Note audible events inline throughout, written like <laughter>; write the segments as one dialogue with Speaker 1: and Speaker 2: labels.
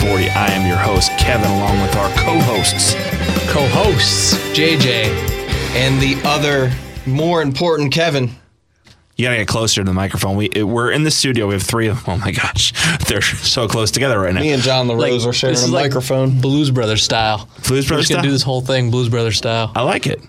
Speaker 1: by E ESPN 840. I am your host, Kevin, along with our co-hosts.
Speaker 2: co-hosts JJ.
Speaker 3: and the other more important Kevin.
Speaker 1: You gotta get closer to the microphone. We it- we're in the studio. We have three of them. Oh my gosh, <laughs> they're so close together right now.
Speaker 3: Me and John LaRose are sharing
Speaker 2: this
Speaker 3: a
Speaker 2: like
Speaker 3: microphone.
Speaker 2: Blues Brothers style.
Speaker 1: Blues
Speaker 2: We're
Speaker 1: Brothers
Speaker 2: just gonna
Speaker 1: style?
Speaker 2: do this whole thing Blues Brothers style,
Speaker 1: I like it.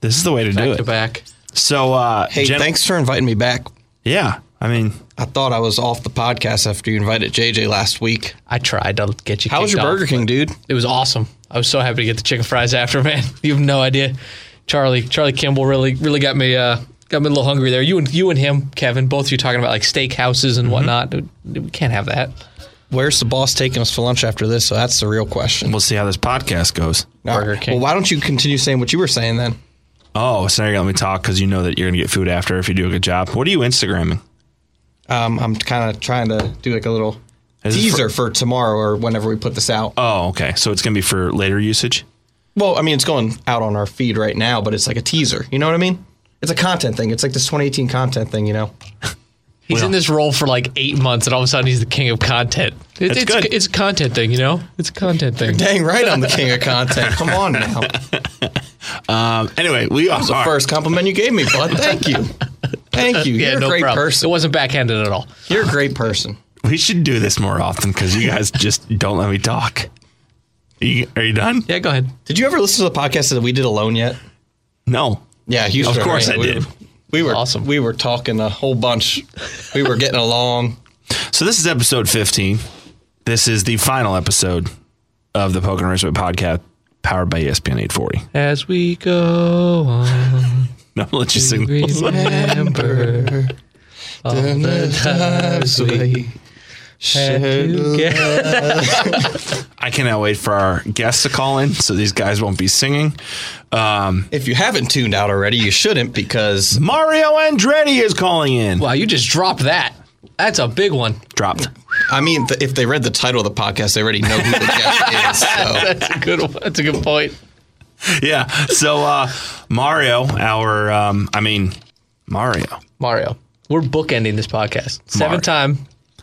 Speaker 1: This is the way to do
Speaker 2: back
Speaker 1: it.
Speaker 2: to back.
Speaker 1: So, uh,
Speaker 3: Hey,
Speaker 1: Jen-
Speaker 3: thanks for inviting me back.
Speaker 1: Yeah, I mean,
Speaker 3: I thought I was off the podcast after you invited JJ last week.
Speaker 2: I tried to get you.
Speaker 3: How was your
Speaker 2: off,
Speaker 3: Burger King, dude?
Speaker 2: It was awesome. I was so happy to get the chicken fries after, <laughs> man. You have no idea. Charlie, Charlie Kimball really, really got me, uh, got me a little hungry there. You and you and him, Kevin, both of you talking about like steakhouses
Speaker 3: Mm-hmm.
Speaker 2: and whatnot. We can't have that.
Speaker 3: Where's the boss taking us for lunch after this? So that's the real question.
Speaker 1: we'll see how this podcast goes.
Speaker 3: All
Speaker 2: Burger King.
Speaker 3: Well, why don't you continue saying what you were saying then?
Speaker 1: Oh, so now you're gonna let me talk because you know that you're gonna get food after if you do a good job. What are you Instagramming?
Speaker 3: Um, I'm kind of trying to do like a little
Speaker 1: Is it
Speaker 3: teaser for tomorrow or whenever we put this out.
Speaker 1: Oh, okay. So it's gonna be for later usage.
Speaker 3: Well, I mean, it's going out on our feed right now, but it's like a teaser. You know what I mean? It's a content thing. It's like this 2018 content thing, you know? <laughs>
Speaker 2: He's in this role for like eight months, and all of a sudden he's the king of content. It,
Speaker 1: That's
Speaker 2: it's
Speaker 1: good.
Speaker 2: it's a content thing, you know. It's a content thing. <laughs>
Speaker 3: Dang right, I'm the king of content. Come on now. <laughs>
Speaker 1: Um, anyway, we are
Speaker 3: The first compliment you gave me, bud. Thank you. Thank you. <laughs>
Speaker 2: Yeah,
Speaker 3: You're a
Speaker 2: no
Speaker 3: great
Speaker 2: problem. It wasn't backhanded at all.
Speaker 3: You're a great person.
Speaker 1: We should do this more often because you guys just don't let me talk. You, are you done?
Speaker 2: Yeah, go ahead.
Speaker 3: Did you ever listen to the podcast that we did alone yet?
Speaker 1: No.
Speaker 3: Yeah, you
Speaker 1: Of course
Speaker 3: yeah,
Speaker 1: I
Speaker 3: we
Speaker 1: did.
Speaker 3: Were, we were
Speaker 2: Awesome.
Speaker 3: We were talking a whole bunch. We were getting along.
Speaker 1: So this is episode 15. This is the final episode of the Pocono Raceway podcast powered by ESPN 840.
Speaker 2: As we go on, <laughs>
Speaker 1: No, I'll let you sing.
Speaker 2: remember <laughs> all the times we had together. <laughs>
Speaker 1: I cannot wait for our guests to call in so these guys won't be singing. Um,
Speaker 3: If you haven't tuned out already, you shouldn't because
Speaker 1: Mario Andretti is calling in.
Speaker 2: Wow, you just dropped that. That's a big one.
Speaker 1: Dropped.
Speaker 3: I mean, th- if they read the title of the podcast, they already know who the guest is. So
Speaker 2: That's a good one. That's a good point. <laughs>
Speaker 1: Yeah. So uh, Mario, our, um, I mean, Mario,
Speaker 2: Mario, we're bookending this podcast. Seven
Speaker 1: Mario.
Speaker 2: time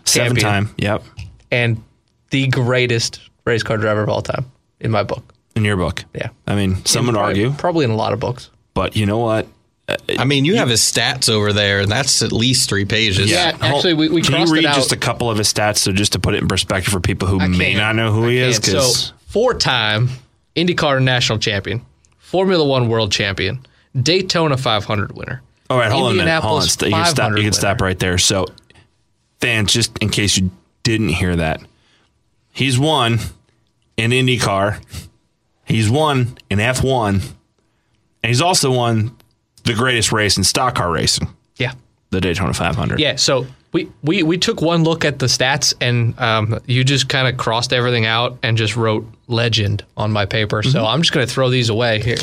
Speaker 1: seven
Speaker 2: champion
Speaker 1: time. Yep.
Speaker 2: and the greatest race car driver of all time in my book.
Speaker 1: In your book.
Speaker 2: Yeah.
Speaker 1: I mean, some would
Speaker 2: Probably-
Speaker 1: argue,
Speaker 2: Probably in a lot of books.
Speaker 1: but you know what?
Speaker 3: I mean, you have his stats over there, and that's at least three pages.
Speaker 2: Yeah. Actually, we- we
Speaker 1: Can you
Speaker 2: crossed it
Speaker 1: read
Speaker 2: out.
Speaker 1: just a couple of his stats, so just to put it in perspective for people who may
Speaker 2: can't.
Speaker 1: not know who he is?
Speaker 2: And
Speaker 1: Because
Speaker 2: so four time IndyCar national champion, Formula One world champion, Daytona 500 winner.
Speaker 1: all right, hold on a minute. Hold on. You can stop. You can stop right there. So, fans, just in case you didn't hear that, he's won in IndyCar. He's won in F1, and he's also won the greatest race in stock car racing,
Speaker 2: Yeah.
Speaker 1: the Daytona 500.
Speaker 2: Yeah. So we, we, we took one look at the stats and um, you just kind of crossed everything out and just wrote legend on my paper.
Speaker 1: Mm-hmm.
Speaker 2: So I'm just going to throw these away here.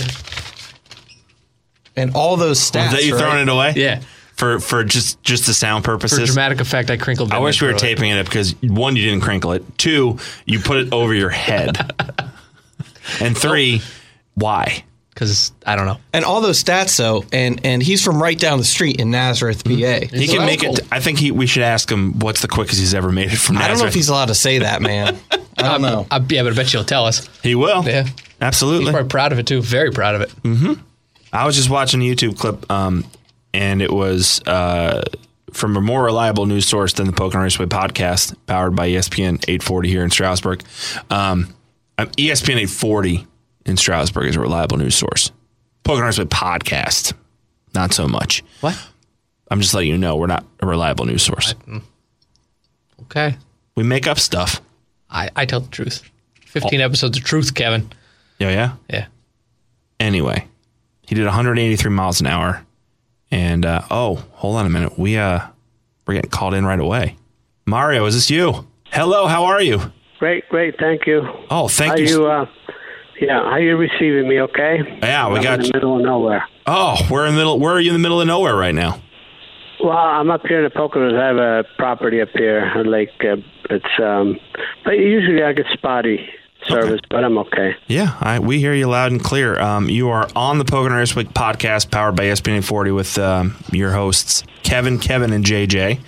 Speaker 3: and all those stats.
Speaker 1: Is that you
Speaker 3: right?
Speaker 1: throwing it away?
Speaker 2: Yeah.
Speaker 1: For for just just the sound purposes.
Speaker 2: For dramatic effect, I crinkled
Speaker 1: I wish we were
Speaker 2: it.
Speaker 1: taping it up because one, you didn't crinkle it. Two, you put it over your head. <laughs> and three, why?
Speaker 2: Because I don't know.
Speaker 3: And all those stats, though, and and he's from right down the street in Nazareth, PA.
Speaker 1: Mm-hmm. He
Speaker 2: So
Speaker 1: can
Speaker 2: that's
Speaker 1: make it. I think he. We should ask him what's the quickest he's ever made it from
Speaker 3: I don't know if he's allowed to say that, man. <laughs> I don't know.
Speaker 2: I, yeah, but I bet you'll tell us.
Speaker 1: he will.
Speaker 2: Yeah.
Speaker 1: absolutely.
Speaker 2: Probably proud of it too. Very proud of it.
Speaker 1: I was just watching a YouTube clip, um, and it was uh, from a more reliable news source than the Pocono Raceway podcast, powered by ESPN 840 here in Stroudsburg. Um, um, ESPN 840 in Stroudsburg is a reliable news source. Pocono Raceway podcast, not so much.
Speaker 2: What?
Speaker 1: I'm just letting you know we're not a reliable news source.
Speaker 2: Okay.
Speaker 1: We make up stuff.
Speaker 2: I, I tell the truth. 15 episodes of truth, Kevin.
Speaker 1: Yeah, yeah.
Speaker 2: Yeah.
Speaker 1: Anyway, he did 183 miles an hour, and uh, oh, hold on a minute, we uh, we're getting called in right away. Mario, is this you? Hello, how are you?
Speaker 4: Great, great. Thank you.
Speaker 1: Oh, thank
Speaker 4: How
Speaker 1: you.
Speaker 4: you? Uh, yeah, how you receiving me? Okay.
Speaker 1: Yeah, we
Speaker 4: I'm
Speaker 1: got
Speaker 4: in
Speaker 1: you.
Speaker 4: the middle of nowhere.
Speaker 1: Oh, we're in the middle. Where are you in the middle of nowhere right now?
Speaker 4: Well, I'm up here in the Poconos. I have a property up here, a lake. Uh, it's um, but usually I get spotty service, but I'm okay.
Speaker 1: Yeah, I, we hear you loud and clear. Um, you are on the Pocono Raceway podcast, powered by ESPN 40, with um, your hosts Kevin, Kevin, and JJ.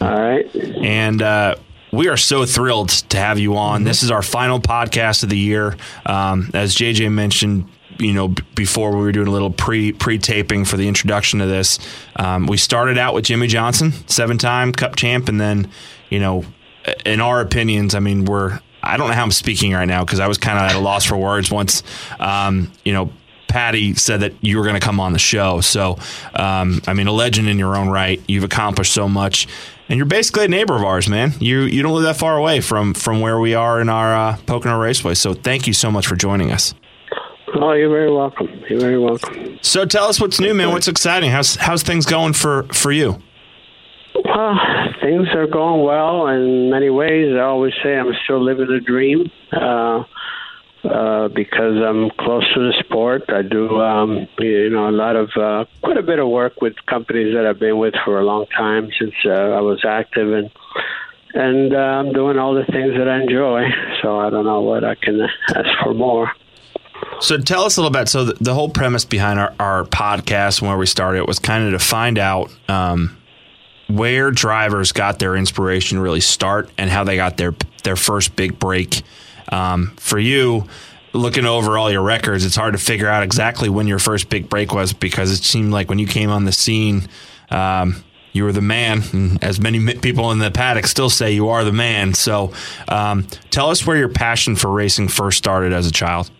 Speaker 4: All right.
Speaker 1: And uh, we are so thrilled to have you on. Mm-hmm. This is our final podcast of the year. Um, as JJ mentioned, you know, before we were doing a little pre pre taping for the introduction to this, um, we started out with Jimmie Johnson, seven time Cup champ, and then, you know, in our opinions, I mean, we're I don't know how I'm speaking right now because I was kind of at a loss for words once. Um, you know, Patty said that you were going to come on the show. So, um, I mean, a legend in your own right. You've accomplished so much, and you're basically a neighbor of ours, man. You you don't live that far away from from where we are in our uh, Pocono Raceway. So, thank you so much for joining us.
Speaker 4: Oh, you're very welcome. You're very welcome.
Speaker 1: So, tell us what's new, man. What's exciting? How's how's things going for for you?
Speaker 4: Well, things are going well in many ways. I always say I'm still living the dream. Uh, uh, because I'm close to the sport. I do, um, you know, a lot of uh, quite a bit of work with companies that I've been with for a long time since uh, I was active, and and uh, I'm doing all the things that I enjoy. So I don't know what I can ask for more.
Speaker 1: So tell us a little bit. So the, the whole premise behind our, our podcast and where we started was kind of to find out um, where drivers got their inspiration really start and how they got their their first big break um, for you, looking over all your records, it's hard to figure out exactly when your first big break was because it seemed like when you came on the scene, um, you were the man. And as many people in the paddock still say, you are the man. So um, tell us where your passion for racing first started as a child.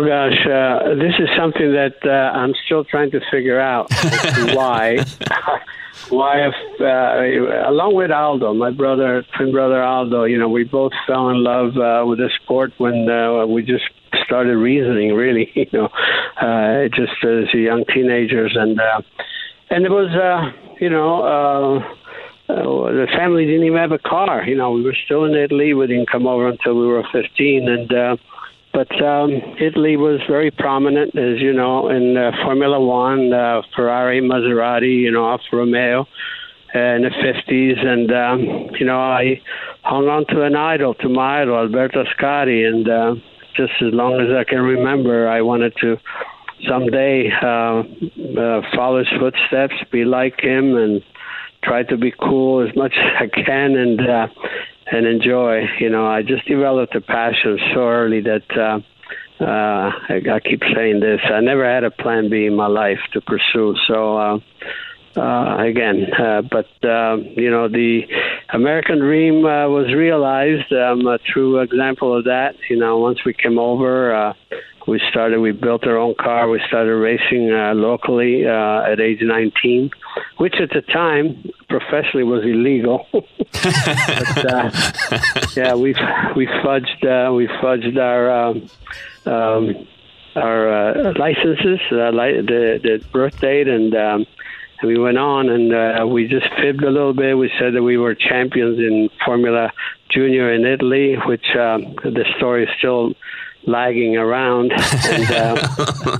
Speaker 4: Oh gosh, uh, this is something that uh, I'm still trying to figure out <laughs> why. <laughs> wife, uh, along with Aldo, my brother, twin brother Aldo, you know, we both fell in love uh, with the sport when uh, we just started reasoning. Really, <laughs> you know, uh, just as young teenagers, and uh, and it was, uh, you know. Uh, uh, the family didn't even have a car. You know, we were still in Italy. We didn't come over until we were 15, and uh, but um, Italy was very prominent, as you know, in uh, Formula One, uh, Ferrari, Maserati, you know, Alfa Romeo uh, in the 50s. And, um, you know, I hung on to an idol, to my idol, Alberto Ascari. And uh, just as long as I can remember, I wanted to someday uh, uh, follow his footsteps, be like him, and try to be cool as much <laughs> as I can. And, uh, and enjoy. You know, I just developed a passion so early that uh, uh, I, I keep saying this. I never had a plan B in my life to pursue. So. Uh, uh, again. Uh, but uh, you know, the American dream uh, was realized. Um, a true example of that. You know, once we came over, uh, we started. We built our own car. We started racing uh, locally uh, at age 19, which at the time professionally was illegal. <laughs> but, uh, yeah, we we fudged uh, we fudged our um, um, our uh, licenses, uh, li- the the birth date, and um, we went on and uh, we just fibbed a little bit. We said that we were champions in Formula Junior in Italy, which um, the story is still lagging around. and, uh,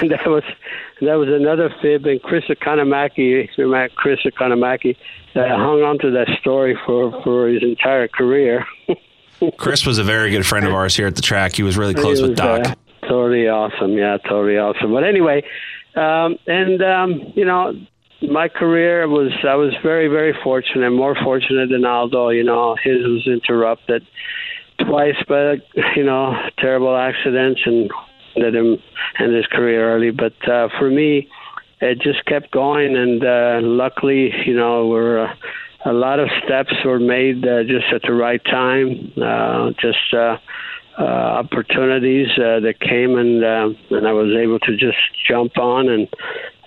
Speaker 4: and <laughs> <laughs> that was that was another fib. And Chris Economaki, Chris Economaki, uh, hung on to that story for for his entire career. <laughs>
Speaker 1: Chris was a very good friend of ours here at the track. He was really close was, with Doc.
Speaker 4: Uh, totally awesome. Yeah, totally awesome. But anyway, um, and um, you know, my career was I was very very fortunate, more fortunate than Aldo. You know, his was interrupted twice by you know terrible accidents and ended him and his career early. But uh, for me, it just kept going, and uh, luckily, you know, we're. Uh, a lot of steps were made uh, just at the right time. Uh, just uh, uh, opportunities uh, that came, and uh, and I was able to just jump on. And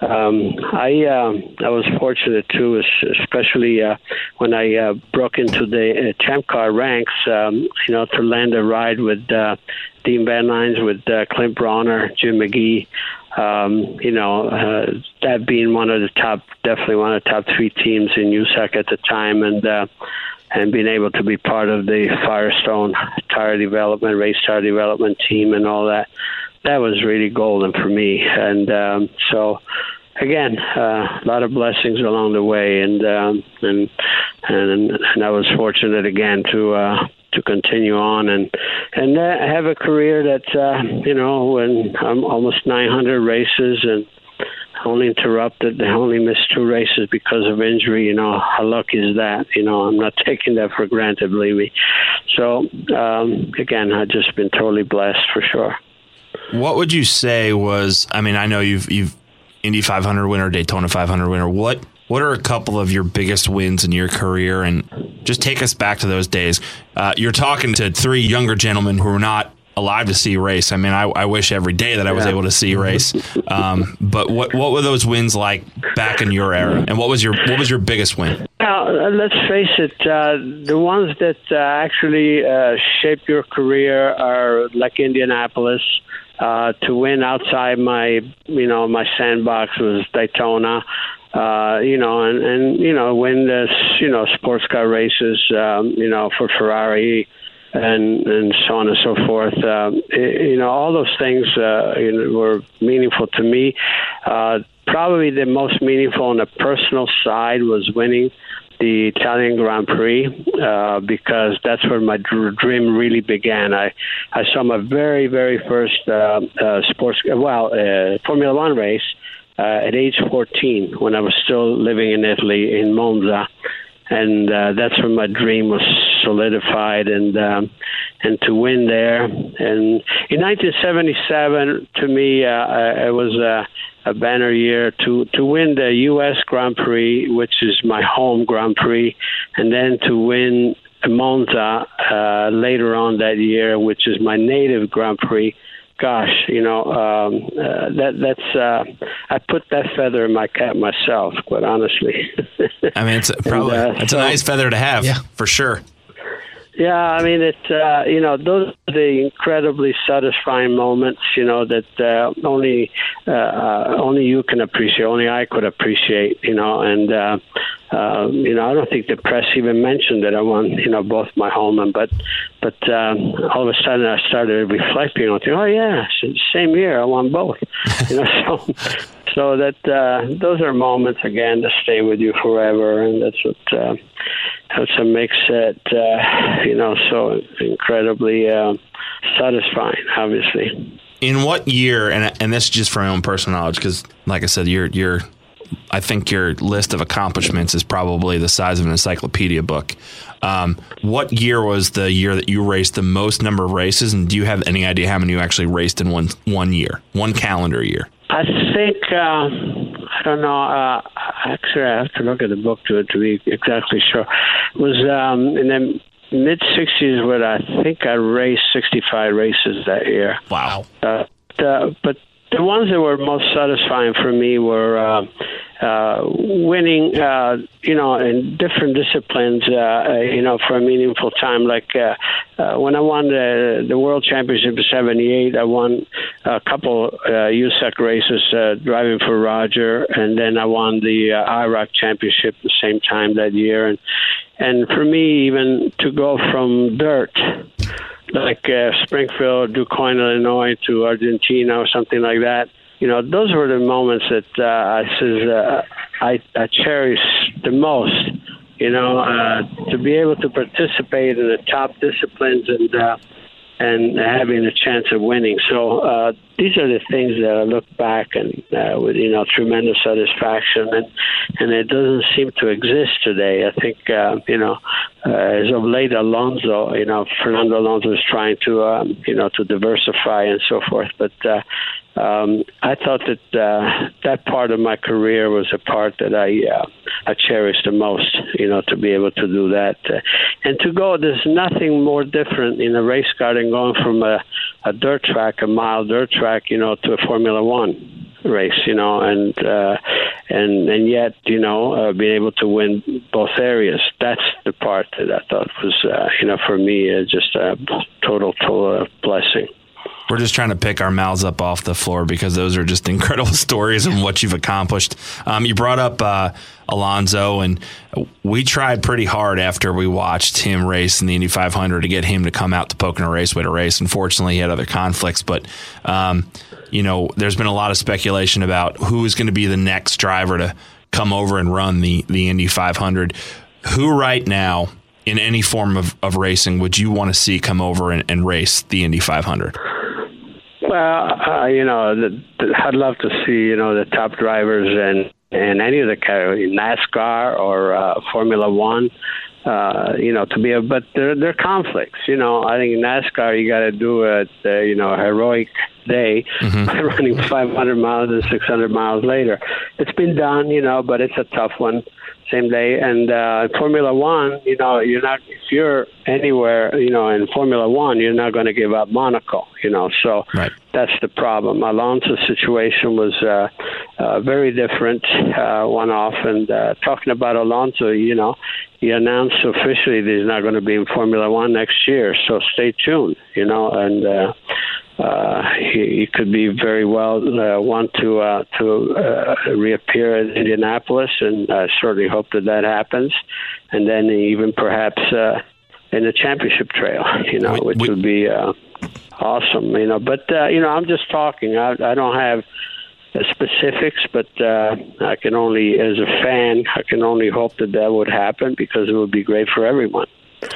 Speaker 4: um, I uh, I was fortunate too, especially uh, when I uh, broke into the uh, champ car ranks. Um, you know, to land a ride with uh, Dean Van Lines, with uh, Clint Brawner, Jim McGee. Um, you know, that being one of the top, definitely one of the top three teams in USAC at the time, and and being able to be part of the Firestone tire development, race tire development team, and all that, that was really golden for me. And um, so, again, uh, a lot of blessings along the way, and um, and and and I was fortunate again to. Uh, to continue on and and uh, have a career that uh, you know when I'm almost 900 races and only interrupted, only missed two races because of injury. You know, how lucky is that? You know, I'm not taking that for granted, believe me. So, um, again, I've just been totally blessed for sure.
Speaker 1: What would you say was? I mean, I know you've you've Indy 500 winner, Daytona 500 winner. What what are a couple of your biggest wins in your career? And just take us back to those days. Uh, you're talking to three younger gentlemen who are not alive to see race. I mean, I, I wish every day that I was
Speaker 4: Yeah.
Speaker 1: able to see race. Um, but what what were those wins like back in your era? And what was your what was your biggest win?
Speaker 4: Now, uh, let's face it, uh, the ones that uh, actually uh, shape your career are like Indianapolis. Uh, to win outside my, you know, my sandbox was Daytona. Uh, you know, and, and you know, win this, you know, sports car races, um, you know, for Ferrari and and so on and so forth. Um, i- you know, all those things uh, you know, were meaningful to me. Uh, probably the most meaningful on the personal side was winning the Italian Grand Prix uh, because that's where my dr- dream really began. I I saw my very very first uh, uh, sports well uh, Formula One race uh, at age 14 when I was still living in Italy in Monza and uh, that's when my dream was solidified and um, and to win there and in 1977 to me uh, uh, it was a, a banner year to to win the U.S. Grand Prix which is my home Grand Prix and then to win Monza uh, later on that year which is my native Grand Prix gosh, you know, um, uh, that that's uh, I put that feather in my cap myself, quite honestly. <laughs>
Speaker 1: I mean, it's probably
Speaker 4: uh,
Speaker 1: it's a nice feather to have
Speaker 2: Yeah.
Speaker 1: for sure.
Speaker 4: yeah, I mean, it. Uh, you know, those are the incredibly satisfying moments. You know that uh, only uh, uh, only you can appreciate, only I could appreciate. You know, and uh, uh, you know, I don't think the press even mentioned that I won. You know, both my home and but but um, all of a sudden I started reflecting on, oh yeah, same year I won both. you know, <laughs> so so that uh, those are moments again that stay with you forever, and that's what uh, that's what makes it uh, you know so incredibly uh, satisfying. Obviously.
Speaker 1: In what year? And and this is just from my own personal knowledge, because like I said, your your I think your list of accomplishments is probably the size of an encyclopedia book. Um, what year was the year that you raced the most number of races, and do you have any idea how many you actually raced in one one year, one calendar year?
Speaker 4: I think uh, I don't know. Uh, actually, I have to look at the book to to be exactly sure. It was um, in the mid '60s when I think I raced 65 races that year.
Speaker 1: Wow.
Speaker 4: Uh, the, but the ones that were most satisfying for me were uh, uh, winning, uh, you know, in different disciplines, uh, uh, you know, for a meaningful time. Like uh, uh, when I won the, the World Championship in '78, I won a couple uh, USAC races uh, driving for Roger, and then I won the uh, IROC Championship the same time that year. And and for me, even to go from dirt like uh, Springfield, DuQuoin, Illinois, to Argentina or something like that. You know, those were the moments that uh, I says uh, I I cherish the most. You know, uh, to be able to participate in the top disciplines and uh, and having a chance of winning. So uh, these are the things that I look back and uh, with you know tremendous satisfaction, and and it doesn't seem to exist today. I think uh, you know uh, as of late, Alonso, you know Fernando Alonso is trying to um, you know to diversify and so forth, but. Uh, um, I thought that uh, that part of my career was a part that I uh, I cherished the most. You know, to be able to do that uh, and to go. There's nothing more different in a race car than going from a, a dirt track, a mile dirt track, you know, to a Formula One race. You know, and uh, and and yet, you know, uh, being able to win both areas. That's the part that I thought was, uh, you know, for me, uh, just a total total blessing.
Speaker 1: We're just trying to pick our mouths up off the floor because those are just <laughs> incredible stories and what you've accomplished. Um, you brought up uh, Alonso, and we tried pretty hard after we watched him race in the Indy 500 to get him to come out to Pocono Raceway to race. Unfortunately, he had other conflicts, but um, you know, there's been a lot of speculation about who is going to be the next driver to come over and run the the Indy 500. Who right now? In any form of, of racing, would you want to see come over and, and race the Indy 500?
Speaker 4: Well, uh, you know, the, the, I'd love to see you know the top drivers and and any of the NASCAR or uh, Formula One. Uh, you know, to be a, but there, there are conflicts. You know, I think NASCAR you got to do it, uh, you know, heroic day mm-hmm. <laughs> running 500 miles and 600 miles later. It's been done, you know, but it's a tough one same day. And uh, Formula One, you know, you're not if you're anywhere, you know, in Formula One, you're not going to give up Monaco, you know. So right. that's the problem. Alonso's situation was uh, uh, very different, uh, one off. And uh, talking about Alonso, you know, he announced officially that he's not going to be in Formula One next year. So stay tuned, you know, and. Uh, uh, he, he could be very well uh, want to uh, to uh, reappear in Indianapolis, and I certainly hope that that happens. And then even perhaps uh, in the championship trail, you know, which would be uh, awesome. You know, but uh, you know, I'm just talking. I, I don't have specifics, but uh, I can only, as a fan, I can only hope that that would happen because it would be great for everyone.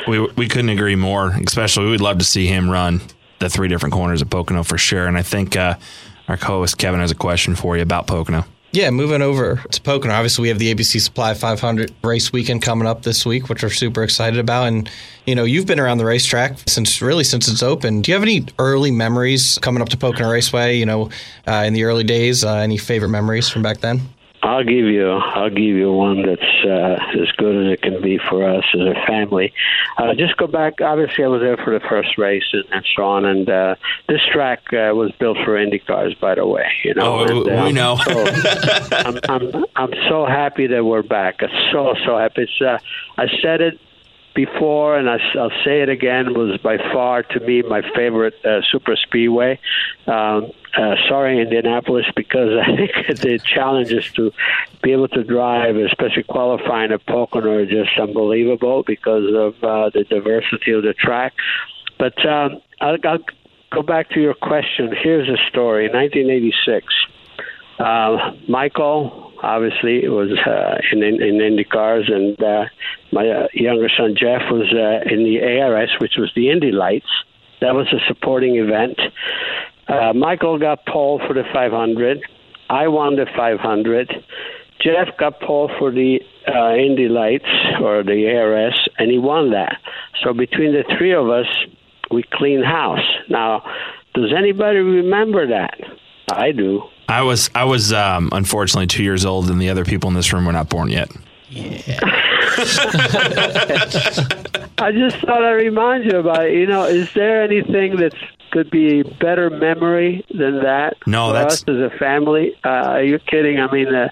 Speaker 1: We we couldn't agree more. Especially, we'd love to see him run the three different corners of Pocono for sure. And I think uh, our co-host Kevin has a question for you about Pocono.
Speaker 3: Yeah, moving over to Pocono. Obviously, we have the ABC Supply 500 race weekend coming up this week, which we're super excited about. And you know, you've been around the racetrack since really since it's open. Do you have any early memories coming up to Pocono Raceway? You know, uh, in the early days, uh, any favorite memories from back then?
Speaker 4: I'll give you I'll give you one that's uh, as good as it can be for us as a family. Uh, just go back. Obviously, I was there for the first race and, and so on. And uh, this track uh, was built for Indy cars, by the way. You know,
Speaker 1: oh,
Speaker 4: and,
Speaker 1: uh, we know.
Speaker 4: so, I'm, I'm I'm so happy that we're back. I'm so so happy. It's uh, I said it before, and I, will say it again, was by far to me my favorite uh, super speedway. Um, uh, sorry, Indianapolis, because <laughs> I think the challenges to be able to drive, especially qualifying at Pocono, are just unbelievable because of uh, the diversity of the track. But um, I'll, I'll go back to your question. Here's a story. 1986, uh, Michael obviously it was uh, in, in in Indy cars, and uh, my uh, younger son Jeff was uh, in the ARS, which was the Indy Lights. That was a supporting event. Uh, Michael got pole for the 500. I won the 500. Jeff got pole for the uh, Indy Lights or the ARS, and he won that. So between the three of us, we clean house. Now, does anybody remember that? I do.
Speaker 1: I was I was um, unfortunately two years old, and the other people in this room were not born yet.
Speaker 2: Yeah. <laughs>
Speaker 4: I just thought I'd remind you about it. You know, is there anything that's could be better memory than that
Speaker 1: no,
Speaker 4: for
Speaker 1: that's...
Speaker 4: us as a family? Uh, are you kidding? I mean, uh,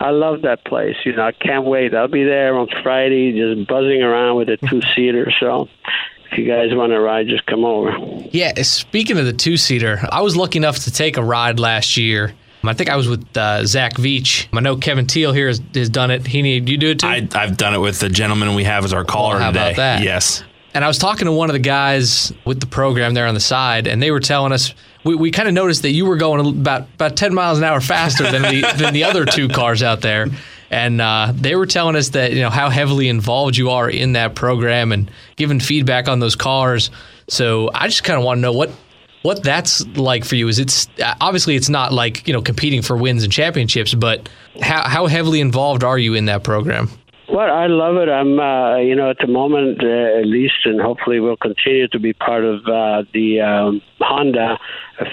Speaker 4: I love that place. You know, I can't wait. I'll be there on Friday, just buzzing around with a two seater. So if you guys want to ride, just come over.
Speaker 2: Yeah, speaking of the two seater, I was lucky enough to take a ride last year. I think I was with uh, Zach Veach. I know Kevin Teal here has, has done it. He need you do it too.
Speaker 1: I, have done it with the gentleman we have as our caller
Speaker 2: well, how
Speaker 1: today.
Speaker 2: About that?
Speaker 1: Yes.
Speaker 2: And I was talking to one of the guys with the program there on the side, and they were telling us we, we kind of noticed that you were going about about ten miles an hour faster than the than the other two cars out there and uh, they were telling us that you know how heavily involved you are in that program and giving feedback on those cars. So I just kind of want to know what what that's like for you. Is it's obviously it's not like you know competing for wins and championships, but how how heavily involved are you in that program?
Speaker 4: Well, I love it. I'm, uh, you know, at the moment, uh, at least, and hopefully will continue to be part of uh, the um, Honda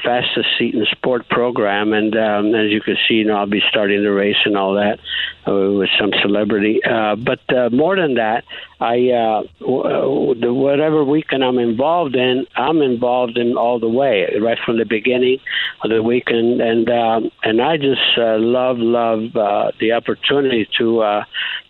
Speaker 4: fastest seat in sport program. And um, as you can see, you know, I'll be starting the race and all that uh, with some celebrity. Uh, but uh, more than that, I uh, w- whatever weekend I'm involved in, I'm involved in all the way, right from the beginning of the weekend, and um, and I just uh, love love uh, the opportunity to uh,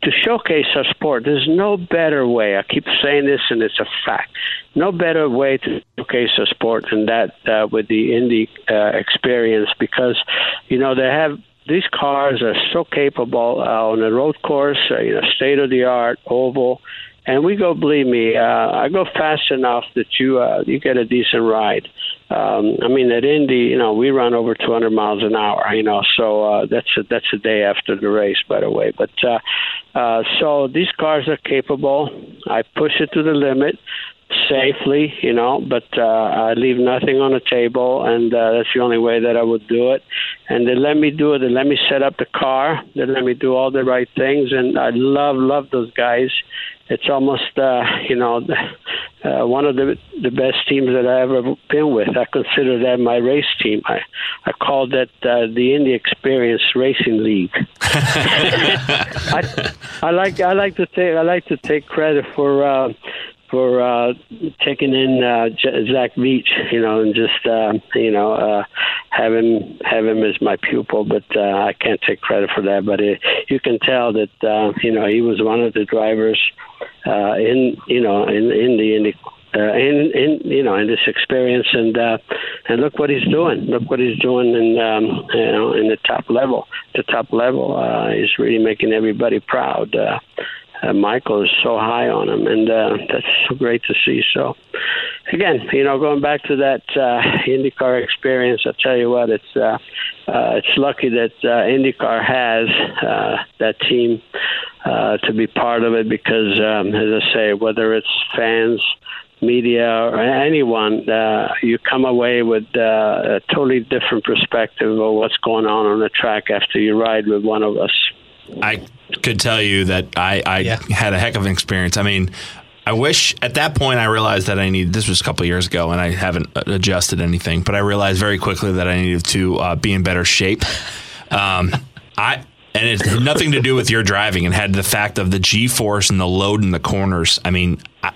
Speaker 4: to showcase our sport. There's no better way. I keep saying this, and it's a fact. No better way to showcase a sport than that uh, with the Indy uh, experience, because you know they have these cars are so capable uh, on a road course, uh, you know, state of the art, oval, and we go. Believe me, uh, I go fast enough that you uh, you get a decent ride. Um, I mean, at Indy, you know, we run over 200 miles an hour. You know, so uh, that's a, that's a day after the race, by the way. But uh, uh, so these cars are capable. I push it to the limit. Safely, you know, but uh, I leave nothing on the table, and uh, that's the only way that I would do it. And they let me do it. They let me set up the car. They let me do all the right things, and I love love those guys. It's almost, uh, you know, <laughs> uh, one of the the best teams that I ever been with. I consider that my race team. I I call that uh, the Indy Experience Racing League. <laughs> <laughs> I, I like I like to take I like to take credit for. Uh, for uh, taking in uh, Zach Veach, you know, and just uh, you know uh, have him have him as my pupil. But uh, I can't take credit for that. But it, you can tell that uh, you know he was one of the drivers uh, in you know in in the in the uh, in in you know in this experience and uh, and look what he's doing. Look what he's doing in um, you know in the top level. The top level uh, is really making everybody proud. Uh, uh, Michael is so high on him, and uh, that's so great to see. So, again, you know, going back to that uh, IndyCar experience, I tell you what, it's uh, uh, it's lucky that uh, IndyCar has uh, that team uh, to be part of it because, um, as I say, whether it's fans, media, or anyone, uh, you come away with uh, a totally different perspective of what's going on on the track after you ride with one of us.
Speaker 1: I could tell you that I, I yeah. had a heck of an experience. I mean, I wish at that point I realized that I needed. This was a couple years ago, and I haven't adjusted anything. But I realized very quickly that I needed to uh, be in better shape. Um, I and it had nothing to do with your driving. It had the fact of the G force and the load in the corners. I mean, I,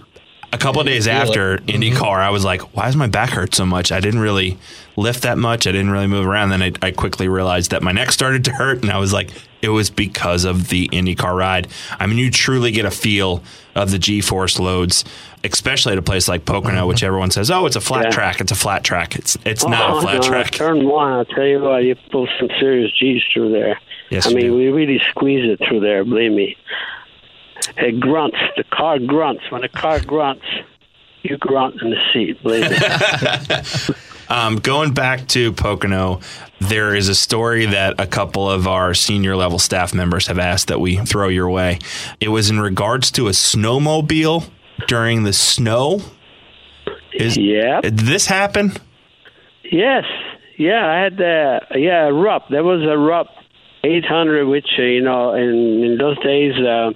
Speaker 1: a couple of days after it. IndyCar, mm-hmm. I was like, why does my back hurt so much? I didn't really lift that much. I didn't really move around. Then I, I, quickly realized that my neck started to hurt, and I was like, it was because of the IndyCar ride. I mean, you truly get a feel of the G-force loads, especially at a place like Pocono, which everyone says, "Oh, it's a flat yeah. track. It's a flat track." It's it's oh, not a flat
Speaker 4: no,
Speaker 1: track.
Speaker 4: Turn one, I'll tell you what, you pull some serious G's through there.
Speaker 1: Yes,
Speaker 4: I mean,
Speaker 1: do.
Speaker 4: we really squeeze it through there. Believe me. It grunts. The car grunts. When the car grunts, you grunt in the seat. Believe me. <laughs>
Speaker 1: Um, going back to Pocono, there is a story that a couple of our senior level staff members have asked that we throw your way. It was in regards to a snowmobile during the snow.
Speaker 4: Is yeah.
Speaker 1: Did this happen?
Speaker 4: Yes. Yeah, I had uh, yeah a Rupp. There was a Rupp 800, which uh, you know in in those days. Uh,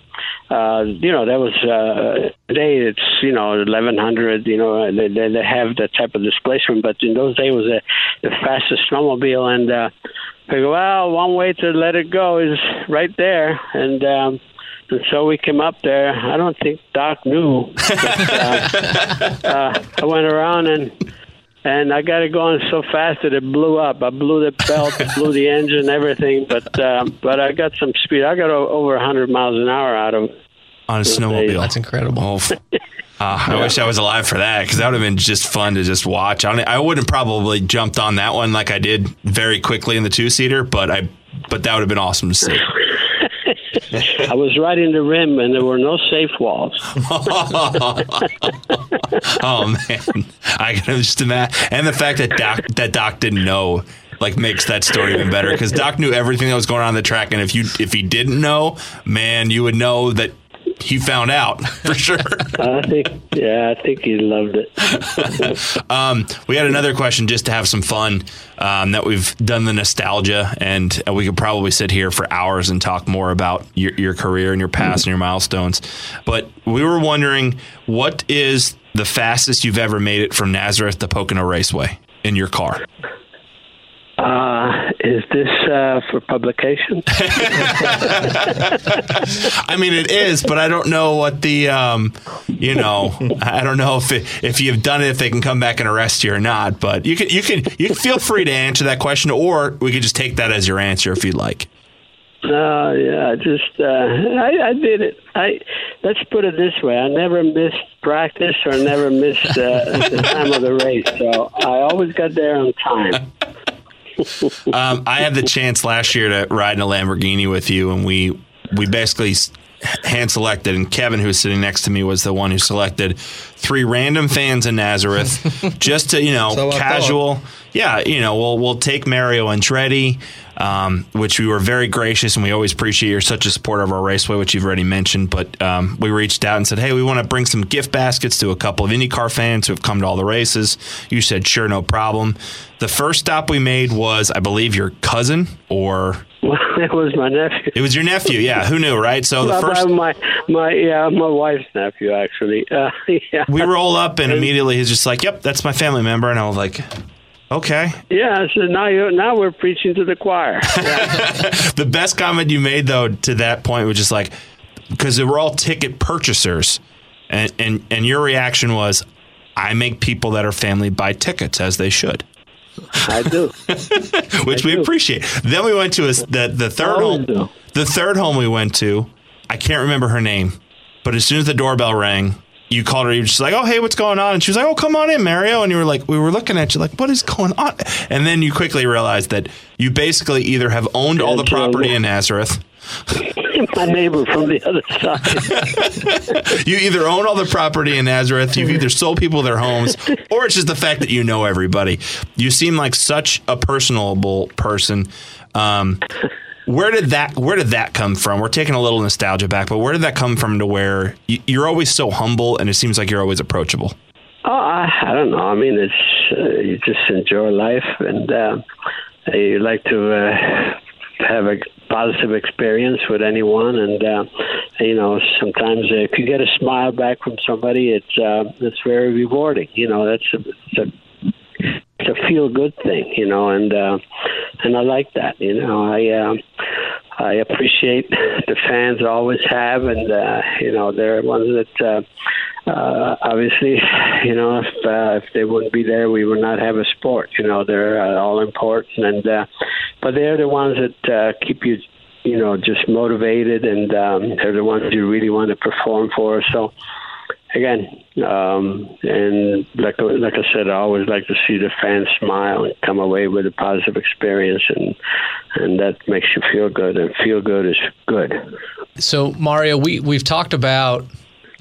Speaker 4: uh, you know, that was uh, today it's you know 1100. You know, they, they have that type of displacement, but in those days it was a, the fastest snowmobile, and uh, I go, well, one way to let it go is right there, and. Um, and so we came up there. I don't think Doc knew. But, uh, uh, I went around and and I got it going so fast that it blew up. I blew the belt, blew the engine, everything. But um, but I got some speed. I got over 100 miles an hour out of
Speaker 1: on a snowmobile.
Speaker 2: That's incredible.
Speaker 1: Oh, uh, <laughs> I wish I was alive for that because that would have been just fun to just watch. I, I wouldn't probably jumped on that one like I did very quickly in the two seater, but I but that would have been awesome to see. <laughs>
Speaker 4: I was right in the rim, and there were no safe walls. <laughs>
Speaker 1: oh man, I can just imagine, and the fact that Doc that Doc didn't know like makes that story even better because Doc knew everything that was going on in the track, and if you if he didn't know, man, you would know that he found out <laughs> for sure.
Speaker 4: I think, yeah, I think he loved it. <laughs>
Speaker 1: um, we had another question just to have some fun. Um, that we've done the nostalgia, and we could probably sit here for hours and talk more about your, your career and your past and your milestones. But we were wondering, what is the fastest you've ever made it from Nazareth to Pocono Raceway in your car?
Speaker 4: Uh, is this uh, for publication? <laughs>
Speaker 1: I mean, it is, but I don't know what the, um, you know, I don't know if it, if you've done it, if they can come back and arrest you or not. But you can, you can, you can feel free to answer that question, or we could just take that as your answer if you'd like.
Speaker 4: No, uh, yeah, just uh, I, I did it. I let's put it this way: I never missed practice or never missed uh, the time of the race, so I always got there on time
Speaker 1: um, I had the chance last year to ride in a Lamborghini with you, and we we basically hand selected, and Kevin, who was sitting next to me, was the one who selected three random fans in Nazareth, <laughs> just to you know, so casual. Yeah, you know, we'll we'll take Mario Andretti. Um, which we were very gracious and we always appreciate you're such a supporter of our raceway, which you've already mentioned. But um, we reached out and said, hey, we want to bring some gift baskets to a couple of IndyCar fans who have come to all the races. You said, sure, no problem. The first stop we made was, I believe, your cousin or
Speaker 4: Well, <laughs> it was my nephew.
Speaker 1: it was your nephew. Yeah, who knew, right? So the first
Speaker 4: my my yeah my wife's nephew actually. Uh, <laughs> yeah.
Speaker 1: we roll up and immediately he's just like, "Yep, that's my family member," and I was like, "Okay."
Speaker 4: Yeah, so now you now we're preaching to the choir. <laughs>
Speaker 1: The best comment you made though to that point was just like, because we're all ticket purchasers, and and and your reaction was, "I make people that are family buy tickets as they should."
Speaker 4: I do. <laughs>
Speaker 1: which
Speaker 4: I
Speaker 1: we
Speaker 4: do.
Speaker 1: appreciate. Then we went to a, the the third home.
Speaker 4: do.
Speaker 1: The third home we went to, I can't remember her name, but as soon as the doorbell rang, you called her. You were just like, "Oh, hey, what's going on?" And she was like, "Oh, come on in, Mario." And you were like, "We were looking at you like, what is going on?" And then you quickly realized that you basically either have owned all the property in Nazareth, <laughs>
Speaker 4: my neighbor from the other side. <laughs>
Speaker 1: you either own all the property in Nazareth, you've either sold people their homes, or it's just the fact that you know everybody. You seem like such a personable person. Um, where did that Where did that come from? We're taking a little nostalgia back, but where did that come from? To where you're always so humble, and it seems like you're always approachable.
Speaker 4: Oh, I, I don't know. I mean, it's uh, you just enjoy life, and uh, you like to uh, have a positive experience with anyone, and uh, you know, sometimes if you get a smile back from somebody, it's uh, it's very rewarding. You know, that's a, it's a it's a feel good thing, you know, and uh, and I like that. You know, I uh, I appreciate the fans always have, and uh, you know, they're ones that. Uh, uh, obviously, you know, if uh, if they wouldn't be there, we would not have a sport. You know, they're uh, all important, and uh, but they're the ones that uh, keep you, you know, just motivated, and um, they're the ones you really want to perform for. So, again, um, and like like I said, I always like to see the fans smile and come away with a positive experience, and and that makes you feel good, and feel good is good.
Speaker 2: So Mario, we we've talked about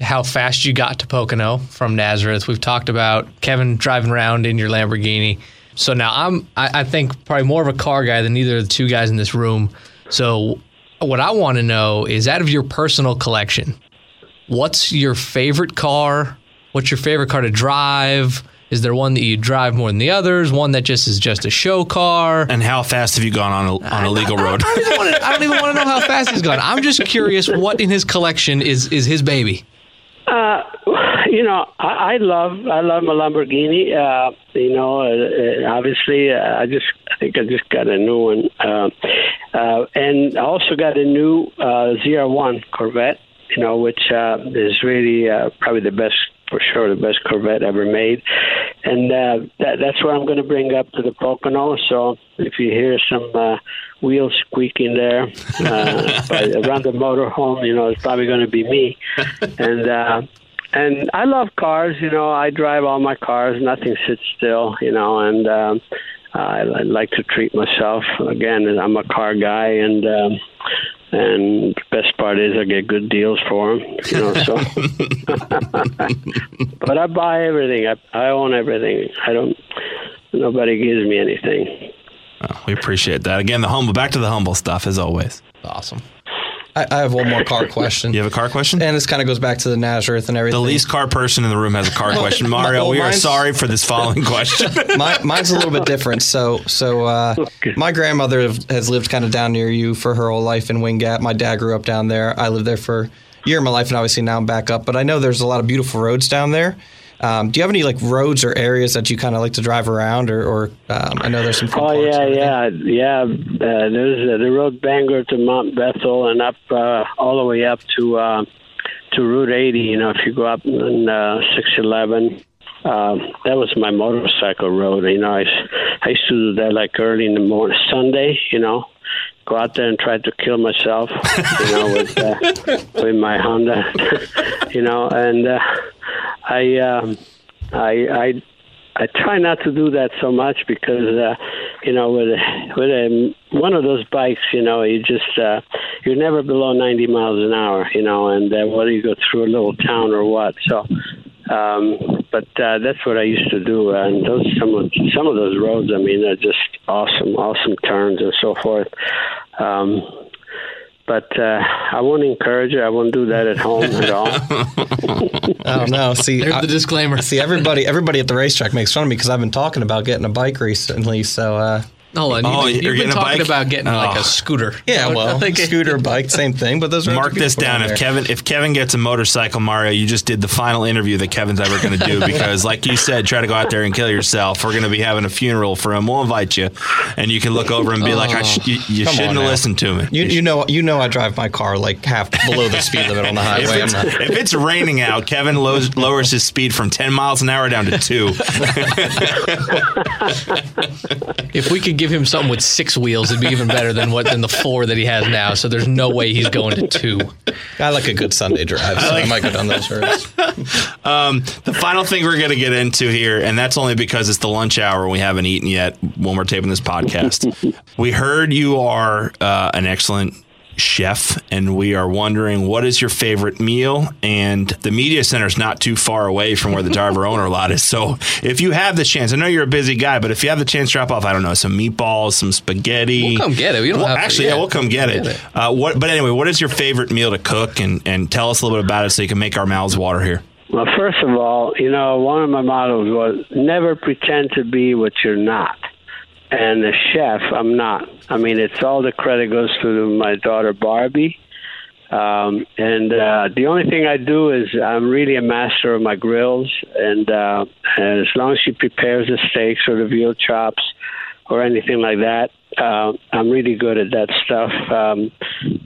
Speaker 2: how fast you got to Pocono from Nazareth. We've talked about Kevin driving around in your Lamborghini. So now I'm I, I think probably more of a car guy than either of the two guys in this room. So what I want to know is out of your personal collection, what's your favorite car? What's your favorite car to drive? Is there one that you drive more than the others? One that just is just a show car?
Speaker 1: And how fast have you gone on a, on a legal road?
Speaker 2: I don't even wanna- I don't even want to know how fast he's gone. I'm just curious what in his collection is is his baby.
Speaker 4: Uh, <laughs> you know, I, I love I love my Lamborghini. Uh, you know, uh, uh, obviously, uh, I just I think I just got a new one, uh, uh, and I also got a new uh, ZR1 Corvette. You know, which uh, is really uh, probably the best for sure, the best Corvette ever made, and uh, that, that's what I'm going to bring up to the Pocono. So if you hear some uh, wheels squeaking there uh, <laughs> by, around the motorhome, you know, it's probably going to be me. <laughs> And uh, and I love cars. You know, I drive all my cars. Nothing sits still. You know, and um, I, I like to treat myself. Again, I'm a car guy, and um, and best part is I get good deals for them. You know, so. <laughs> <laughs> but I buy everything. I, I own everything. I don't. Nobody gives me anything.
Speaker 1: Oh, we appreciate that. Again, the humble. Back to the humble stuff as always.
Speaker 2: Awesome.
Speaker 3: I, I have one more car question.
Speaker 1: You have a car question?
Speaker 3: And this kind of goes back to the Nazareth and everything.
Speaker 1: The least car person in the room has a car <laughs> question. Mario,
Speaker 3: well,
Speaker 1: we are sorry for this following question. <laughs>
Speaker 3: My, mine's a little bit different. So, so uh, my grandmother have- has lived kind of down near you for her whole life in Wind Gap. My dad grew up down there. I lived there for a year of my life, and obviously now I'm back up. But I know there's a lot of beautiful roads down there. Um, do you have any like roads or areas that you kind of like to drive around, or, or um, I know there's some.
Speaker 4: Oh yeah, yeah, yeah. Uh, there's uh, the road Bangor to Mount Bethel and up uh, all the way up to uh, to Route 80. You know, if you go up on uh, 611, uh, that was my motorcycle road. You know, I used to do that like early in the morning, Sunday. You know, go out there and try to kill myself. You know, with uh, <laughs> with my Honda. <laughs> you know, and uh, I, um, I, I I try not to do that so much because uh, you know with with a, one of those bikes, you know, you just uh, you're never below 90 miles an hour, you know, and uh, whether you go through a little town or what. So, um, but uh, that's what I used to do, and those some of some of those roads, I mean, are just awesome, awesome turns and so forth. Um, but uh, I won't encourage it. I won't do that at home at all. <laughs>
Speaker 3: I don't know. See,
Speaker 2: There's
Speaker 3: I-
Speaker 2: the disclaimer.
Speaker 3: see, everybody, everybody at the racetrack makes fun of me because I've been talking about getting a bike recently. So, uh,
Speaker 2: Hold on.
Speaker 1: Oh,
Speaker 2: you've,
Speaker 1: you're
Speaker 2: you've been
Speaker 1: getting a
Speaker 2: talking
Speaker 1: bike?
Speaker 2: about getting like
Speaker 1: Oh.
Speaker 2: a scooter.
Speaker 3: yeah,
Speaker 2: I
Speaker 3: well,
Speaker 2: think-
Speaker 3: scooter, bike, same thing. But those are
Speaker 1: Mark this down. If
Speaker 3: There.
Speaker 1: Kevin if Kevin gets a motorcycle, Mario, you just did the final interview that Kevin's ever going to do <laughs> because, like you said, try to go out there and kill yourself. We're going to be having a funeral for him. We'll invite you, and you can look over and be like, I sh- you, you shouldn't
Speaker 3: on
Speaker 1: have listened to me.
Speaker 3: You, you know, you know, I drive my car like half below the speed limit on the
Speaker 1: if,
Speaker 3: highway. I'm
Speaker 1: it's,
Speaker 3: not,
Speaker 1: if it's raining out, Kevin lowers, lowers his speed from 10 miles an hour down to two. <laughs> <laughs>
Speaker 2: If we could give him something with six wheels, it'd be even better than what than the four that he has now. So there's no way he's going to two.
Speaker 3: I like a good Sunday drive, so I might go down those roads. <laughs>
Speaker 1: The final thing we're going to get into here, and that's only because it's the lunch hour and we haven't eaten yet when we're taping this podcast. we heard you are uh, an excellent chef, and we are wondering what is your favorite meal. And the media center is not too far away from where the <laughs> driver owner lot is. So if you have the chance, I know you're a busy guy, but if you have the chance, to drop off. I don't know some meatballs, some spaghetti.
Speaker 2: We'll come get it. We don't
Speaker 1: Well,
Speaker 2: have to-
Speaker 1: actually, yeah.
Speaker 2: yeah.
Speaker 1: we'll come get
Speaker 2: Get
Speaker 1: it.
Speaker 2: it.
Speaker 1: Uh, what? But anyway, what is your favorite meal to cook? And and tell us a little bit about it so you can make our mouths water here.
Speaker 4: Well, first of all, you know, one of my mottos was never pretend to be what you're not. And the chef, I'm not. I mean, it's all the credit goes to my daughter Barbie. Um, and uh, the only thing I do is I'm really a master of my grills. And, uh, and as long as she prepares the steaks or the veal chops or anything like that, uh, I'm really good at that stuff. Um,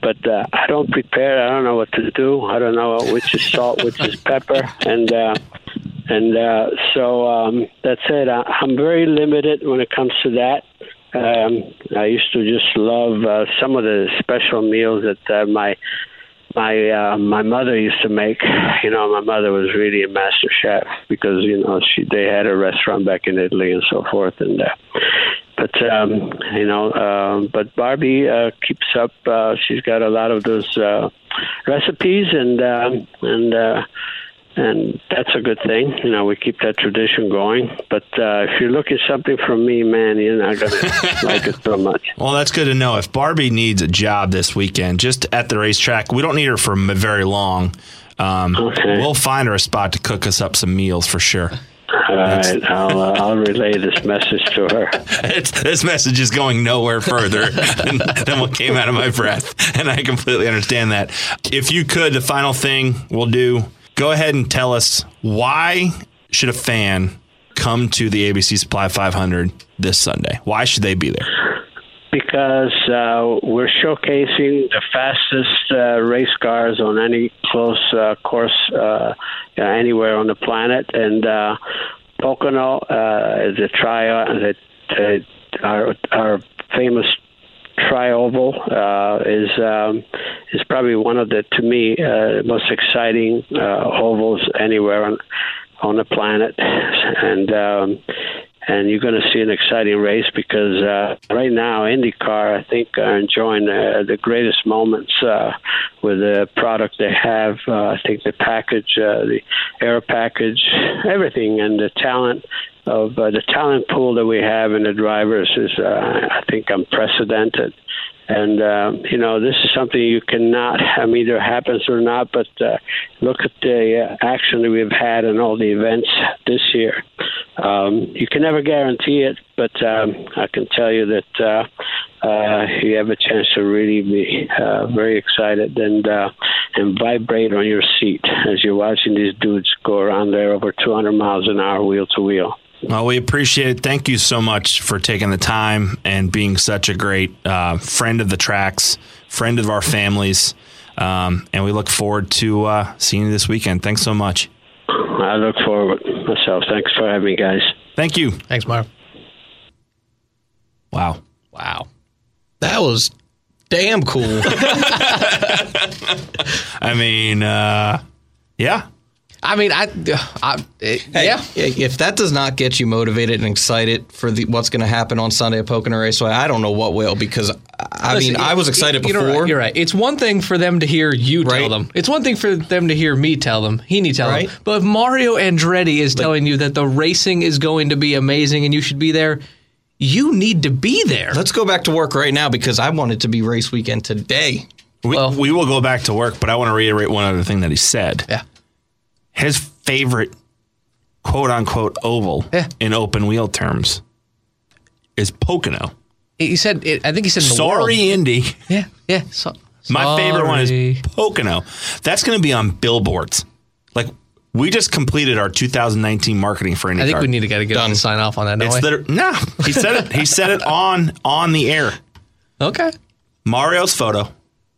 Speaker 4: but uh, I don't prepare. I don't know what to do. I don't know which is salt, which is pepper, and uh, and uh, so um, that's it. I, I'm very limited when it comes to that. Um, I used to just love uh, some of the special meals that uh, my my uh, my mother used to make. You know, my mother was really a master chef because you know she they had a restaurant back in Italy and so forth. And uh, but um, you know, um, but Barbie uh, keeps up. Uh, she's got a lot of those uh, recipes and um, and. Uh, and that's a good thing. You know, we keep that tradition going. But uh, if you're looking something from me, man, you're not gonna <laughs> like it so much.
Speaker 1: Well, that's good to know. If Barbie needs a job this weekend, just at the racetrack, we don't need her for very long. Um,
Speaker 4: Okay.
Speaker 1: We'll find her a spot to cook us up some meals for sure.
Speaker 4: All right, I'll uh, I'll relay this message to her. <laughs>
Speaker 1: It's, this message is going nowhere further <laughs> than, than what came out of my breath, and I completely understand that. If you could, the final thing we'll do, go ahead and tell us why should a fan come to the ABC Supply 500 this Sunday? Why should they be there?
Speaker 4: because uh, we're showcasing the fastest uh, race cars on any close uh, course uh, anywhere on the planet, and uh, Pocono uh, is a uh, our our famous tri-oval uh, is um, is probably one of the to me uh, most exciting uh, ovals anywhere on on the planet, and um, and you're going to see an exciting race because uh, right now IndyCar I think are enjoying uh, the greatest moments uh, with the product they have. Uh, I think the package, uh, the air package, everything, and the talent of uh, the talent pool that we have in the drivers is uh, I think unprecedented. And uh, you know this is something you cannot. I mean, either happens or not. But uh, look at the uh, action that we've had in all the events this year. Um, you can never guarantee it, but um, I can tell you that uh, uh, you have a chance to really be uh, very excited and uh, and vibrate on your seat as you're watching these dudes go around there over 200 miles an hour, wheel to wheel.
Speaker 1: Well, we appreciate it. Thank you so much for taking the time and being such a great uh, friend of the tracks, friend of our families. Um, and we look forward to uh, seeing you this weekend. Thanks so much.
Speaker 4: I look forward myself. Thanks for having me, guys.
Speaker 1: Thank you.
Speaker 2: Thanks, Marv.
Speaker 1: Wow.
Speaker 2: Wow.
Speaker 3: That was damn cool. <laughs>
Speaker 1: I mean, uh, yeah.
Speaker 2: I mean, I, I it,
Speaker 3: Hey,
Speaker 2: yeah.
Speaker 3: If that does not get you motivated and excited for the, what's going to happen on Sunday at Pocono Raceway, I don't know what will because I
Speaker 2: Listen,
Speaker 3: mean, I was excited
Speaker 2: you know,
Speaker 3: before.
Speaker 2: You're right. It's one thing for them to hear you tell them. It's one thing for them to hear me tell them. Heaney tell
Speaker 3: Right.
Speaker 2: them. But if Mario Andretti is telling you that the racing is going to be amazing and you should be there, you need to be there.
Speaker 3: Let's go back to work right now because I want it to be race weekend today.
Speaker 1: We,
Speaker 2: Well-
Speaker 1: we will go back to work, but I want to reiterate one other thing that he said.
Speaker 2: Yeah.
Speaker 1: His favorite quote unquote oval
Speaker 2: Yeah.
Speaker 1: in open wheel terms is Pocono.
Speaker 2: He said, it, I think he said, in the world.
Speaker 1: Sorry, Indy.
Speaker 2: Yeah, yeah. So,
Speaker 1: My favorite one is Pocono. That's going to be on billboards. Like we just completed our 2019 marketing for IndyCar.
Speaker 2: I think we need to get a good
Speaker 3: Done.
Speaker 2: sign off on that. Don't
Speaker 1: It's
Speaker 2: we?
Speaker 1: liter- no. He said it. He said it on on the air.
Speaker 2: okay.
Speaker 1: Mario's photo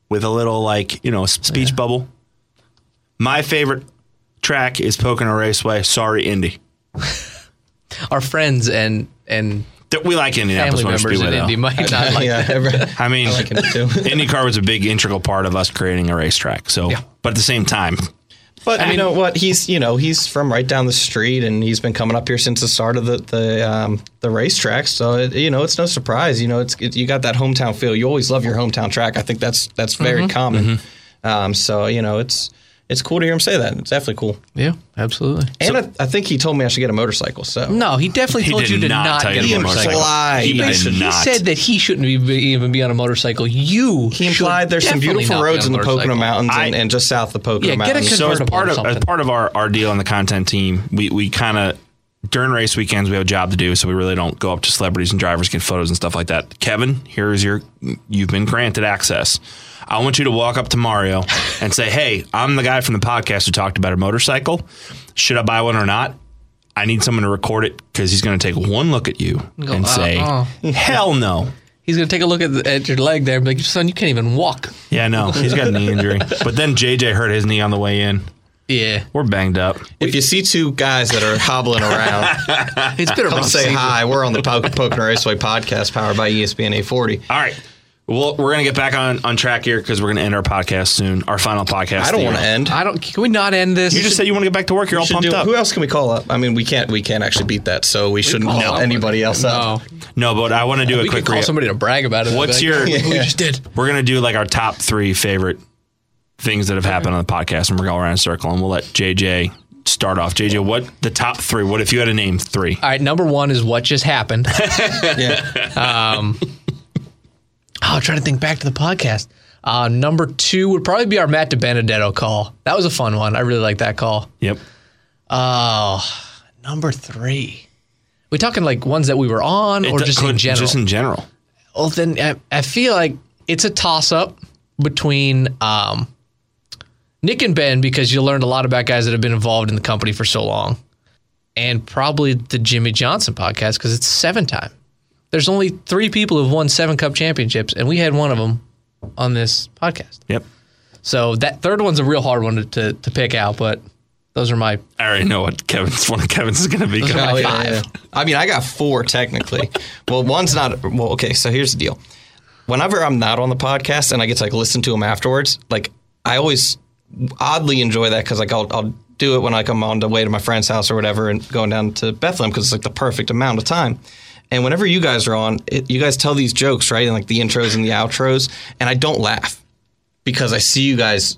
Speaker 1: with a little like you know speech bubble. My favorite track is Pocono Raceway. Sorry, Indy. <laughs>
Speaker 2: Our friends and and
Speaker 1: Th- We like Indianapolis
Speaker 2: family
Speaker 1: Motor
Speaker 2: members in
Speaker 1: Speedway.
Speaker 2: Indy
Speaker 1: though.
Speaker 2: might not like.
Speaker 3: yeah, every,
Speaker 1: I mean,
Speaker 3: I like too. <laughs>
Speaker 1: IndyCar was a big integral part of us creating a racetrack. So,
Speaker 2: Yeah.
Speaker 1: but at the same time,
Speaker 3: But I you know what? He's you know he's from right down the street, and he's been coming up here since the start of the the um, the racetrack. So it, you know it's no surprise. You know it's it, you got that hometown feel. You always love your hometown track. I think that's that's very common. Um, so you know it's it's cool to hear him say that. It's definitely cool.
Speaker 2: Yeah, absolutely.
Speaker 3: And I, I think he told me I should get a motorcycle. So
Speaker 2: No, he definitely <laughs>
Speaker 1: He
Speaker 2: told
Speaker 1: did
Speaker 2: you to
Speaker 1: not
Speaker 2: not, get a motorcycle.
Speaker 3: motorcycle.
Speaker 1: He
Speaker 3: He
Speaker 1: did
Speaker 2: He
Speaker 1: not.
Speaker 2: said that he shouldn't be, be- even be on a motorcycle. You
Speaker 3: he
Speaker 2: should
Speaker 3: implied there's some beautiful
Speaker 2: not be
Speaker 3: roads in the Pocono. Mountains and,
Speaker 1: I-
Speaker 3: and just south of the Pocono
Speaker 2: Yeah, get a
Speaker 3: Mountains.
Speaker 1: so as
Speaker 2: convertible
Speaker 1: part of as part of our, our deal on the content team, we we kind of during race weekends we have a job to do, so we really don't go up to celebrities and drivers get photos and stuff like that. Kevin, here's your you've been granted access. I want you to walk up to Mario and say, "Hey, I'm the guy from the podcast who talked about a motorcycle. Should I buy one or not?" I need someone to record it because he's going to take one look at you
Speaker 2: Go,
Speaker 1: and
Speaker 2: uh,
Speaker 1: say,
Speaker 2: uh.
Speaker 1: "Hell no."
Speaker 2: He's gonna take a look at, the, at your leg there and be like, "Son, you can't even walk."
Speaker 1: Yeah, no, he's got a knee injury. <laughs> But then JJ hurt his knee on the way in.
Speaker 2: Yeah,
Speaker 1: We're banged up.
Speaker 3: if you see two guys that are hobbling around, <laughs>
Speaker 2: it's been a
Speaker 3: come
Speaker 2: rough
Speaker 3: say
Speaker 2: season.
Speaker 3: hi. We're on the Po- Pocono Raceway podcast powered by ESPN 840.
Speaker 1: All right. Well, we're gonna get back on, on track here because we're gonna end our podcast soon. Our final podcast.
Speaker 3: I don't want to end.
Speaker 2: I don't. Can we not end this?
Speaker 1: You just said you want to get back to work. You're all
Speaker 3: Should
Speaker 1: pumped
Speaker 3: do-
Speaker 1: up.
Speaker 3: Who else can we call up? I mean, we can't. We can't actually beat that, so we shouldn't
Speaker 2: call
Speaker 3: call anybody else up.
Speaker 2: no.
Speaker 1: No, but I want to do a
Speaker 2: We
Speaker 1: quick.
Speaker 2: could call
Speaker 1: Re-
Speaker 2: somebody to brag about it.
Speaker 1: What's
Speaker 2: Like,
Speaker 1: your-
Speaker 2: "Look what We just did.
Speaker 1: we're gonna do like our top three favorite things that have happened on the podcast, and we're going around in a circle, and we'll let JJ start off. JJ, what the top three? What if you had to name three?
Speaker 2: All right, number one is what just happened. <laughs>
Speaker 3: Yeah.
Speaker 2: Oh, I'm trying to think back to the podcast. Uh, number two would probably be our Matt DiBenedetto call. That was a fun one. I really like that call.
Speaker 1: Yep.
Speaker 2: Oh, number three. We talking like ones that we were on, or
Speaker 1: It
Speaker 2: just
Speaker 1: could-
Speaker 2: in general?
Speaker 1: Just in general.
Speaker 2: well, then I, I feel like it's a toss up between um, Nick and Ben because you learned a lot about guys that have been involved in the company for so long, and probably the Jimmie Johnson podcast because it's seven time. There's only three people who've won seven cup championships, and we had one of them on this podcast.
Speaker 1: Yep.
Speaker 2: So that third one's a real hard one to, to, to pick out, but those are my
Speaker 1: I already know what Kevin's one of Kevin's is gonna be.
Speaker 2: Those are my
Speaker 3: Oh, yeah,
Speaker 2: five.
Speaker 3: yeah. I mean, I got four technically. <laughs> well, one's not. Well, okay. So here's the deal. Whenever I'm not on the podcast and I get to like listen to them afterwards, like I always oddly enjoy that because like I'll, I'll do it when I come on the way to my friend's house or whatever and going down to Bethlehem because it's like the perfect amount of time. And whenever you guys are on, it, you guys tell these jokes right and like the intros and the outros, and I don't laugh because I see you guys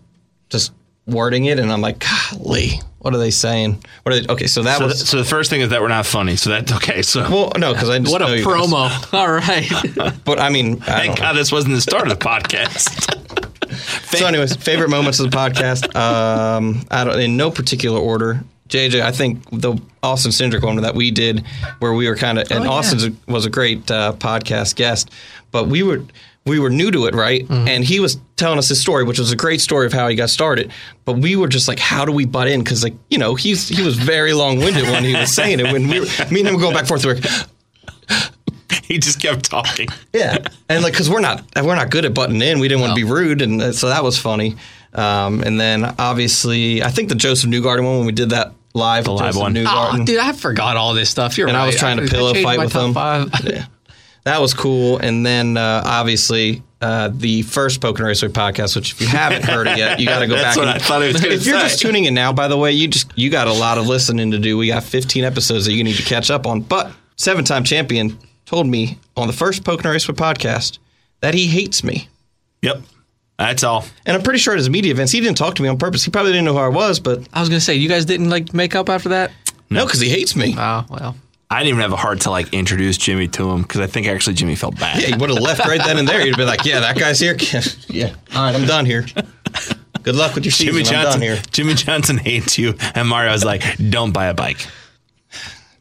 Speaker 3: just wording it, and I'm like, golly, what are they saying? What are they? Okay, so that
Speaker 1: So,
Speaker 3: was.
Speaker 1: th- so the first thing is that we're not funny. So that's okay. So
Speaker 3: Well, no, because I just
Speaker 2: what a
Speaker 3: know you guys.
Speaker 2: promo. <laughs> All right.
Speaker 3: But I mean, I
Speaker 1: thank
Speaker 3: don't know.
Speaker 1: God this wasn't the start of the podcast. <laughs>
Speaker 3: so, anyways, favorite moments of the podcast. Um, I don't in no particular order. JJ, I think the Austin Cindric one that we did, where we were kind of, and
Speaker 2: yeah.
Speaker 3: Austin was a great uh, podcast guest, but we were we were new to it, right? And he was telling us his story, which was a great story of how he got started. But we were just like, how do we butt in? Because like you know, he's he was very long winded when he was saying it. When we were, me and him would go back and forth, we were,
Speaker 1: he just kept talking. <laughs>
Speaker 3: Yeah, and like because we're not we're not good at butting in. We didn't want to be rude, and uh, so that was funny. Um, and then obviously, I think the Josef Newgarden one when we did that live, the
Speaker 1: live
Speaker 3: Josef
Speaker 1: one.
Speaker 2: Oh, dude, I forgot all this stuff. You're
Speaker 3: and
Speaker 2: right.
Speaker 3: I was trying to pillow fight with him.
Speaker 2: Five. <laughs>
Speaker 3: Yeah. That was cool. And then uh, obviously uh, the first Pocono Raceway podcast, which if you haven't heard it yet, you got to go <laughs>
Speaker 1: That's
Speaker 3: back.
Speaker 1: what
Speaker 3: and-
Speaker 1: I thought he was gonna
Speaker 3: If you're
Speaker 1: say.
Speaker 3: just tuning in now, by the way, you just you got a lot of listening to do. We got 15 episodes that you need to catch up on. But seven-time champion told me on the first Pocono Raceway podcast that he hates me.
Speaker 1: Yep. That's all.
Speaker 3: And I'm pretty sure at his media events, he didn't talk to me on purpose. He probably didn't know who I was, but
Speaker 2: I was gonna say, you guys didn't like make up after that.
Speaker 3: no, because he hates me.
Speaker 2: Oh well.
Speaker 1: I didn't even have a heart to like introduce Jimmie to him because I think actually Jimmie felt bad.
Speaker 3: Yeah, he would have left right then and there. He'd be like, "Yeah, that guy's here. <laughs> yeah, all right, I'm done here. Good luck with your season.
Speaker 1: Jimmie
Speaker 3: I'm done
Speaker 1: Johnson.
Speaker 3: here,
Speaker 1: Jimmie Johnson hates you, and Mario's like, "Don't buy a bike."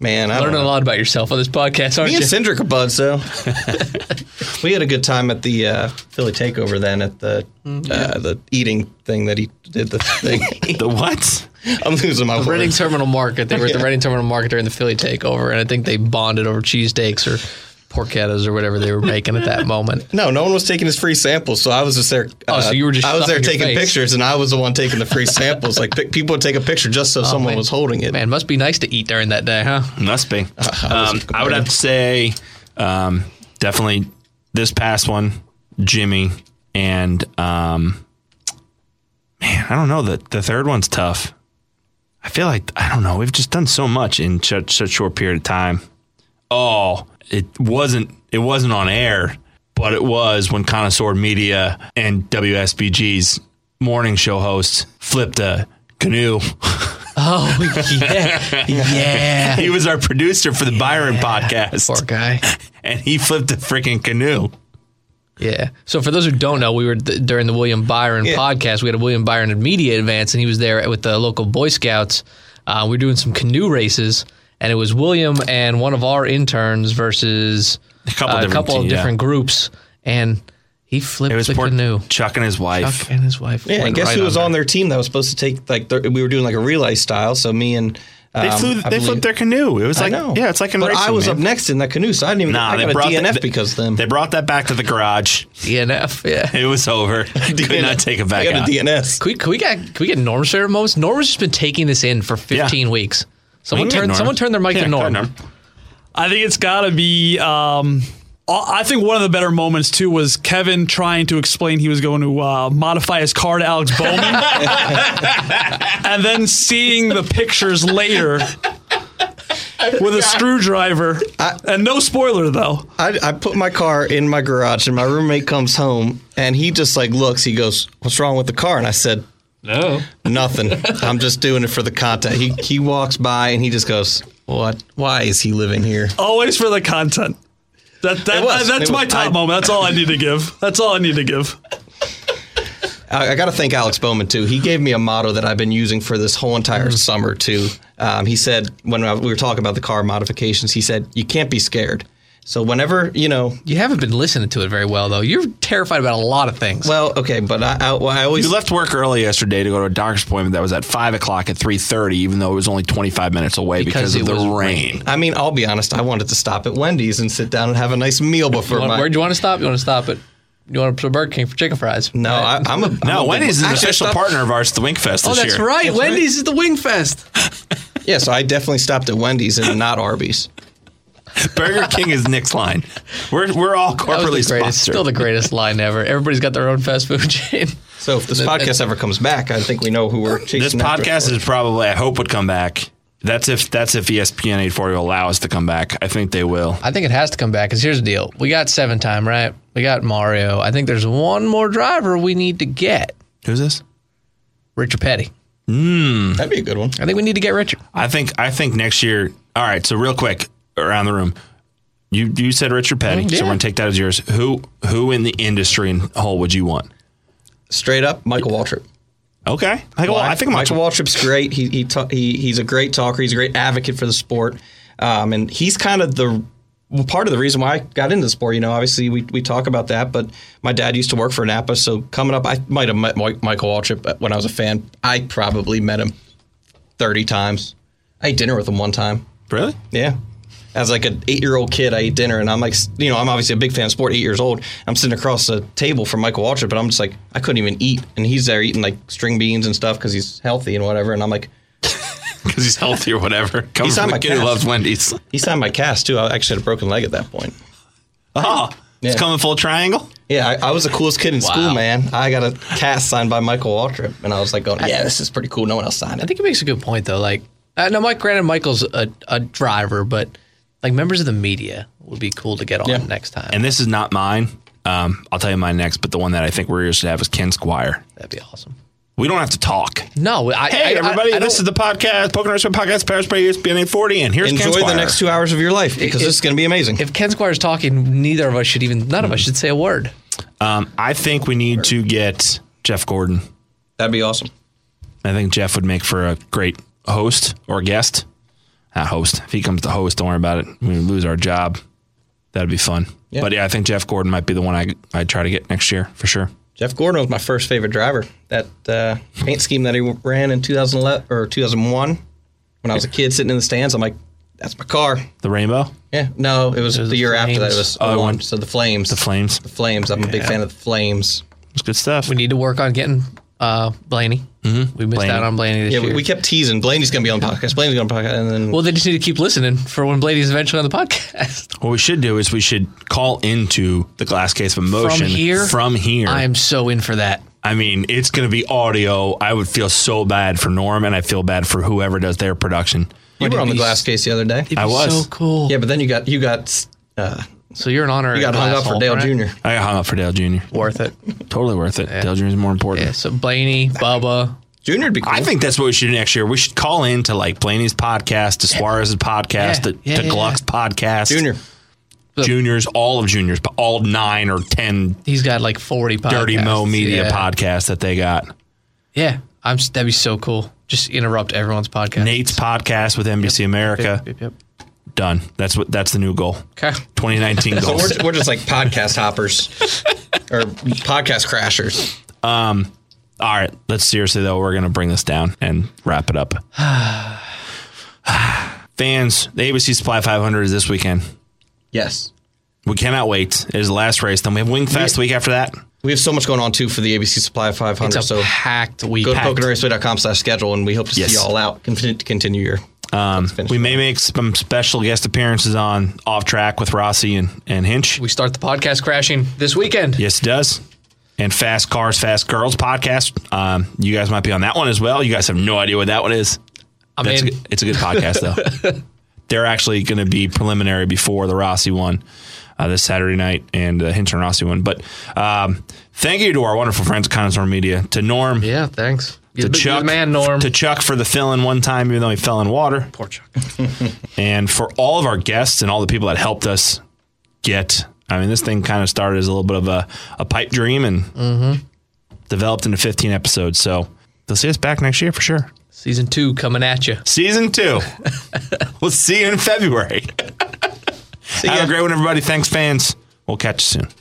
Speaker 3: Man." I don't
Speaker 2: a lot about yourself on this podcast, aren't
Speaker 3: Me
Speaker 2: you?
Speaker 3: and Cindric are buds, though. <laughs> we had a good time at the uh, Philly Takeover then at the uh, the eating thing that he did the thing. <laughs>
Speaker 1: The what?
Speaker 3: I'm losing my words.
Speaker 2: Reading
Speaker 3: words.
Speaker 2: Terminal Market. They were at the
Speaker 3: Yeah. <laughs>
Speaker 2: Reading Terminal Market during the Philly takeover, and I think they bonded over cheesesteaks or porchettas or whatever they were making at that moment. <laughs>
Speaker 3: No, no one was taking his free samples, so I was just there. uh,
Speaker 2: Oh, so you were just
Speaker 3: I was there taking
Speaker 2: face.
Speaker 3: pictures, and I was the one taking the free <laughs> samples. Like pic- people would take a picture just so someone
Speaker 2: Oh, man.
Speaker 3: was holding it.
Speaker 2: Man, must be nice to eat during that day, huh?
Speaker 1: Must be. <laughs>
Speaker 3: I
Speaker 1: Um, I would have to say, um, definitely this past one, Jimmie, and um, man, I don't know. The the third one's tough. I feel like I don't know. We've just done so much in such such short period of time. Oh, it wasn't it wasn't on air, but it was when Connoisseur Media and WSBG's morning show host flipped a canoe. <laughs>
Speaker 2: Oh yeah, yeah.
Speaker 1: he was our producer for the Byron podcast.
Speaker 2: Poor guy. <laughs>
Speaker 1: and he flipped a freaking canoe.
Speaker 2: Yeah. So for those who don't know, we were th- during the William Byron
Speaker 3: Yeah.
Speaker 2: podcast. We had a William Byron Media Advance, and he was there with the local Boy Scouts. Uh, we were doing some canoe races, and it was William and one of our interns versus
Speaker 1: A couple
Speaker 2: uh, a
Speaker 1: different
Speaker 2: couple of
Speaker 1: team, yeah.
Speaker 2: different groups, and he flipped
Speaker 1: It was
Speaker 2: the
Speaker 1: poor
Speaker 2: canoe.
Speaker 1: Chuck and his wife.
Speaker 2: Chuck and his wife.
Speaker 3: Yeah, and guess
Speaker 2: right
Speaker 3: who was
Speaker 2: under.
Speaker 3: on their team that was supposed to take like their, we were doing like a relay style. So me and um,
Speaker 1: They flew.
Speaker 3: I
Speaker 1: They
Speaker 3: believe-
Speaker 1: flipped their canoe. It was
Speaker 3: I
Speaker 1: like
Speaker 3: know.
Speaker 1: yeah, it's like in
Speaker 3: but
Speaker 1: racing.
Speaker 3: I was
Speaker 1: man.
Speaker 3: up next in that canoe, so I didn't even.
Speaker 1: Nah,
Speaker 3: I
Speaker 1: they
Speaker 3: got a
Speaker 1: brought
Speaker 3: DNF
Speaker 1: that,
Speaker 3: because of them.
Speaker 1: They brought that back to the garage.
Speaker 2: DNF. Yeah.
Speaker 1: It was over. <laughs> Could not take it back
Speaker 3: I got
Speaker 1: out.
Speaker 3: a DNS.
Speaker 2: Can we, can we get can we get Norm's favorite moments? Norm's just been taking this in for 15 weeks. Someone
Speaker 1: We can get
Speaker 2: turn
Speaker 1: Norm.
Speaker 2: someone turn their mic
Speaker 1: Yeah,
Speaker 2: to
Speaker 1: go
Speaker 2: Norm.
Speaker 5: I think it's got to be. Um, I think one of the better moments too was Kevin trying to explain he was going to uh, modify his car to Alex Bowman, <laughs> and then seeing the pictures later with a screwdriver. and no spoiler though.
Speaker 3: I, I put my car in my garage, and my roommate comes home, and he just like looks. He goes, "What's wrong with the car?" And I said,
Speaker 2: No.
Speaker 3: "Nothing. I'm just doing it for the content." He he walks by, and he just goes, "What? Why is he living here?"
Speaker 5: Always for the content. That, that,
Speaker 3: It was.
Speaker 5: that's my
Speaker 3: was.
Speaker 5: top
Speaker 3: I-
Speaker 5: moment. That's all I need to give. That's all I need to give.
Speaker 3: I, I got to thank Alex Bowman too. He gave me a motto that I've been using for this whole entire summer too. Um, he said when I, we were talking about the car modifications, he said you can't be scared. So whenever you know,
Speaker 2: You haven't been listening to it very well though. You're terrified about a lot of things.
Speaker 3: well, okay, but I, I, I always
Speaker 1: You left work early yesterday to go to a doctor's appointment that was at five o'clock at three thirty, even though it was only twenty five minutes away because,
Speaker 2: Because
Speaker 1: of the
Speaker 2: was
Speaker 1: rain.
Speaker 3: I mean, I'll be honest. I wanted to stop at Wendy's and sit down and have a nice meal before
Speaker 2: want-
Speaker 3: my.
Speaker 2: where'd you want to stop? You want to stop at you want to Burger King for chicken fries?
Speaker 3: no, I, I'm a I'm
Speaker 1: No,
Speaker 3: a big-
Speaker 1: Wendy's is an
Speaker 3: Actually,
Speaker 1: official
Speaker 3: stopped-
Speaker 1: partner of ours at the Wingfest oh, this
Speaker 2: Oh, that's
Speaker 1: year.
Speaker 2: right. Wendy's is the Wing Fest. <laughs>
Speaker 3: Yeah, so I definitely stopped at Wendy's and not Arby's.
Speaker 1: Burger King is Nick's line. We're we're all corporately
Speaker 2: the greatest,
Speaker 1: sponsored.
Speaker 2: still the greatest line ever. Everybody's got their own fast food chain.
Speaker 3: So if this podcast ever comes back, I think we know who we're chasing.
Speaker 1: this podcast
Speaker 3: for.
Speaker 1: is probably I hope would come back. That's if that's if ESPN 840 will allow us to come back. I think they will.
Speaker 2: I think it has to come back because here's the deal: we got seven time, right? We got Mario. I think there's one more driver we need to get.
Speaker 1: Who's this?
Speaker 2: Richard Petty. Mm.
Speaker 3: That'd be a good one.
Speaker 2: I think we need to get Richard.
Speaker 1: I think I think next year. All right, so real quick around the room. You you said Richard Petty, so
Speaker 2: yeah.
Speaker 1: we're gonna take that as yours. Who who in the industry in whole would you want?
Speaker 3: Straight up, Michael Waltrip.
Speaker 1: Okay, Michael, I think
Speaker 3: Michael
Speaker 1: Michael.
Speaker 3: Waltrip's great. He he, ta- he he's a great talker. He's a great advocate for the sport, um, and he's kind of the well, part of the reason why I got into the sport. You know, obviously we, we talk about that, but my dad used to work for Napa, so coming up, I might have met Michael Waltrip when I was a fan. I probably met him thirty times. I ate dinner with him one time.
Speaker 1: Really?
Speaker 3: Yeah. As like an eight year old kid, I ate dinner, and I'm like, you know, I'm obviously a big fan of sport. Eight years old, I'm sitting across the table from Michael Waltrip, but I'm just like, I couldn't even eat, and he's there eating like string beans and stuff because he's healthy and whatever. And I'm like, <laughs>
Speaker 1: Because he's healthy or whatever. Comes
Speaker 3: on
Speaker 1: from
Speaker 3: my
Speaker 1: a kid who loves Wendy's.
Speaker 3: he signed my cast too. I actually had a broken leg at that point.
Speaker 1: Oh,
Speaker 3: Yeah.
Speaker 1: it's coming full triangle.
Speaker 3: Yeah, I, I was the coolest kid in school, man. I got a cast signed by Michael Waltrip, and I was like, going, yeah, this is pretty cool. No one else signed it."
Speaker 2: I think it makes a good point though. Like, uh, no, Mike. Granted, Michael's a, a driver, but like members of the media would be cool to get on
Speaker 3: Yeah.
Speaker 2: next time.
Speaker 1: And this is not mine. Um, I'll tell you mine next, but the one that I think we're supposed to have is Ken Squire.
Speaker 2: That'd be awesome.
Speaker 1: We don't have to talk.
Speaker 2: No, I,
Speaker 1: Hey,
Speaker 2: I-
Speaker 1: everybody,
Speaker 2: I, I
Speaker 1: this is the podcast, Pocono Raceway Podcast, Paris by ESPN 840, and here's Ken Squire.
Speaker 3: Enjoy the next two hours of your life because
Speaker 2: If-
Speaker 3: this is going to be amazing.
Speaker 2: if Ken Squire is talking, neither of us should even. None of us should say a word.
Speaker 1: Um, I think we need to get Jeff Gordon.
Speaker 3: That'd be awesome.
Speaker 1: I think Jeff would make for a great host or guest. Not host. If he comes to host, don't worry about it. We lose our job. That'd be fun.
Speaker 3: Yeah.
Speaker 1: But yeah, I think Jeff Gordon might be the one I I try to get next year for sure.
Speaker 3: Jeff Gordon was my first favorite driver. That uh, paint scheme that he ran in 2011 or 2001, when I was a kid sitting in the stands, I'm like, that's my car.
Speaker 1: The Rainbow,
Speaker 3: Yeah, no, it was,
Speaker 2: was
Speaker 3: the
Speaker 2: the
Speaker 3: year after that. It was
Speaker 1: Oh,
Speaker 3: 01.
Speaker 1: one-
Speaker 3: So the Flames.
Speaker 1: the Flames.
Speaker 3: The Flames. I'm a big fan of the Flames.
Speaker 1: It's good stuff.
Speaker 2: We need to work on getting uh, Blaney. Mm-hmm. We missed
Speaker 1: Blaney.
Speaker 2: out on Blaney this
Speaker 3: Yeah,
Speaker 2: year.
Speaker 3: we, we kept teasing. Blaney's going to be on the podcast. Blaney's going to be on podcast. And then
Speaker 2: well, they just need to keep listening for when Blaney's eventually on the podcast. <laughs>
Speaker 1: what we should do is we should call into the glass case of emotion
Speaker 2: From here?
Speaker 1: From here,
Speaker 2: I am so in for that.
Speaker 1: I mean, it's going to be audio. I would feel so bad for Norm, and I feel bad for whoever does their production.
Speaker 3: you were on the glass case the other day.
Speaker 1: I was.
Speaker 2: so cool.
Speaker 3: Yeah, but then you got you got uh,
Speaker 2: So you're an honor.
Speaker 3: you got hung up for Dale Jr.
Speaker 1: I got hung up for Dale Jr.
Speaker 2: Worth it.
Speaker 1: Totally worth it. Dale Jr. is more important.
Speaker 2: Yeah. So Blaney, Bubba.
Speaker 3: Junior would be cool.
Speaker 1: I think that's what we should do next year. We should call in to like Blaney's podcast, to Suarez's podcast,
Speaker 2: Yeah,
Speaker 1: to,
Speaker 2: yeah,
Speaker 1: to
Speaker 2: yeah,
Speaker 1: Gluck's podcast,
Speaker 3: Junior.
Speaker 1: juniors, all of juniors, but all nine or ten
Speaker 2: He's got like 40 podcasts.
Speaker 1: Dirty Mo Media
Speaker 2: yeah.
Speaker 1: podcasts that they got.
Speaker 2: Yeah. I'm, that'd be so cool. Just interrupt everyone's podcast.
Speaker 1: Nate's podcast with NBC America.
Speaker 2: Yep, yep, yep.
Speaker 1: Done. That's what. That's the new goal.
Speaker 2: Okay.
Speaker 1: 2019
Speaker 3: So <laughs>
Speaker 1: goals.
Speaker 3: we're, we're just like podcast hoppers <laughs> or podcast crashers. Um.
Speaker 1: All right. Let's seriously though. We're gonna bring this down and wrap it up. <sighs> Fans, the ABC Supply 500 is this weekend.
Speaker 3: Yes.
Speaker 1: We cannot wait. It is the last race. Then we have Wingfest the week after that.
Speaker 3: We have so much going on too for the ABC Supply 500.
Speaker 2: It's a
Speaker 3: so
Speaker 2: packed week.
Speaker 3: go to
Speaker 2: Packed.
Speaker 3: poconoraceway.com slash schedule and we hope to
Speaker 1: Yes.
Speaker 3: see you all out. Continue continue your.
Speaker 1: Um, we may make some special guest appearances on Off Track with Rossi and, and Hinch.
Speaker 2: We start the podcast crashing this weekend.
Speaker 1: Yes, it does. And Fast Cars, Fast Girls podcast. Um, you guys might be on that one as well. You guys have no idea what that one is.
Speaker 2: I'm
Speaker 1: That's a, it's a good podcast, though. <laughs> They're actually going to be preliminary before the Rossi one uh, this Saturday night and the Hinch and Rossi one. But um, thank you to our wonderful friends at Connoisseur Media, to Norm,
Speaker 2: Yeah, thanks.
Speaker 1: To Chuck,
Speaker 2: man, Norm.
Speaker 1: to Chuck for the fill in one time, even though he fell in water.
Speaker 2: Poor Chuck. <laughs>
Speaker 1: and for all of our guests and all the people that helped us get i mean this thing kind of started as a little bit of a, a pipe dream and mm-hmm. developed into 15 episodes. So they'll see us back next year for sure.
Speaker 2: Season two coming at you.
Speaker 1: season two. <laughs> We'll see you in february. Have a great one everybody. Thanks fans. We'll catch you soon